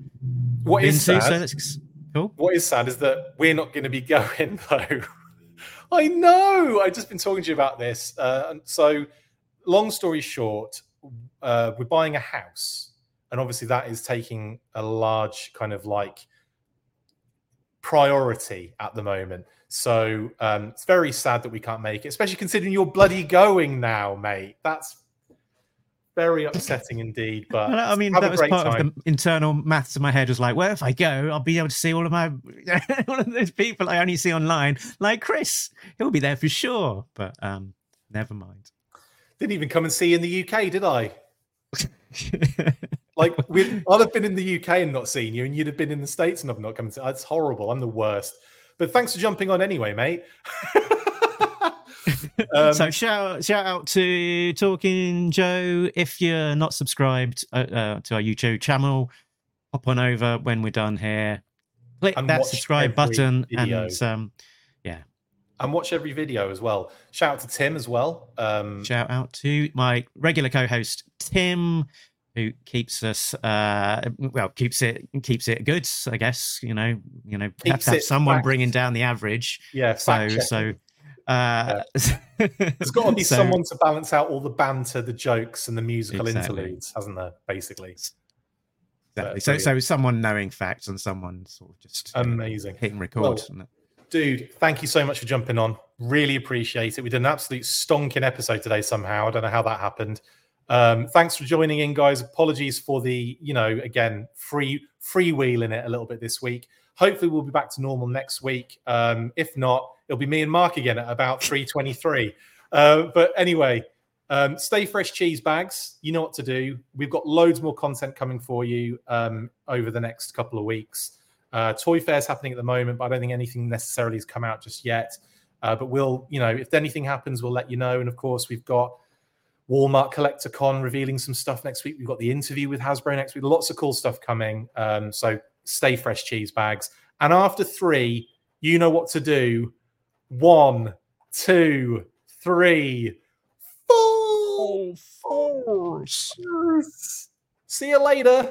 What been is to. sad? So that's cool. what is sad is that we're not going to be [laughs] going though. I know. I've just been talking to you about this. Uh, and so, long story short, uh, we're buying a house, and obviously that is taking a large kind of like priority at the moment. So um, it's very sad that we can't make it, especially considering you're bloody going now, mate. That's very upsetting indeed. But I mean, that was part time. of the internal maths in my head. Was like, well, if I go, I'll be able to see all of my [laughs] all of those people I only see online, like Chris. He'll be there for sure. But um, never mind. Didn't even come and see you in the UK, did I? [laughs] Like [laughs] we, I'd have been in the UK and not seen you, and you'd have been in the States and I've not come seen. That's horrible. I'm the worst. But thanks for jumping on anyway, mate. [laughs] um, so shout shout out to Talking Joe. If you're not subscribed uh, uh, to our YouTube channel, hop on over when we're done here. Click that subscribe button video. and um, and watch every video as well. Shout out to Tim as well. Um, shout out to my regular co-host Tim, who keeps us uh, well keeps it keeps it good. I guess you know you know have to have someone fact- bringing down the average. yeah, So checking. so. Uh, [laughs] There's got to be so- someone to balance out all the banter, the jokes, and the musical Exactly. interludes, hasn't there? Basically, Exactly. So, so someone knowing facts and someone sort of just amazing. hitting record. Well, Dude, thank you so much for jumping on. Really appreciate it. We did an absolute stonking episode today somehow. I don't know how that happened. Um, thanks for joining in, guys. Apologies for the, you know, again, free freewheeling it a little bit this week. Hopefully, we'll be back to normal next week. Um, if not, it'll be me and Mark again at about [laughs] 323. Uh, but anyway, um, stay fresh cheese bags. You know what to do. We've got loads more content coming for you um, over the next couple of weeks. Uh, Toy Fair's happening at the moment, but I don't think anything necessarily has come out just yet. Uh, but we'll, you know, if anything happens, we'll let you know. And of course, we've got Walmart Collector Con revealing some stuff next week. We've got the interview with Hasbro next week. Lots of cool stuff coming. Um, so stay fresh, cheese bags. And after three, you know what to do. One, two, three, full force. See you later.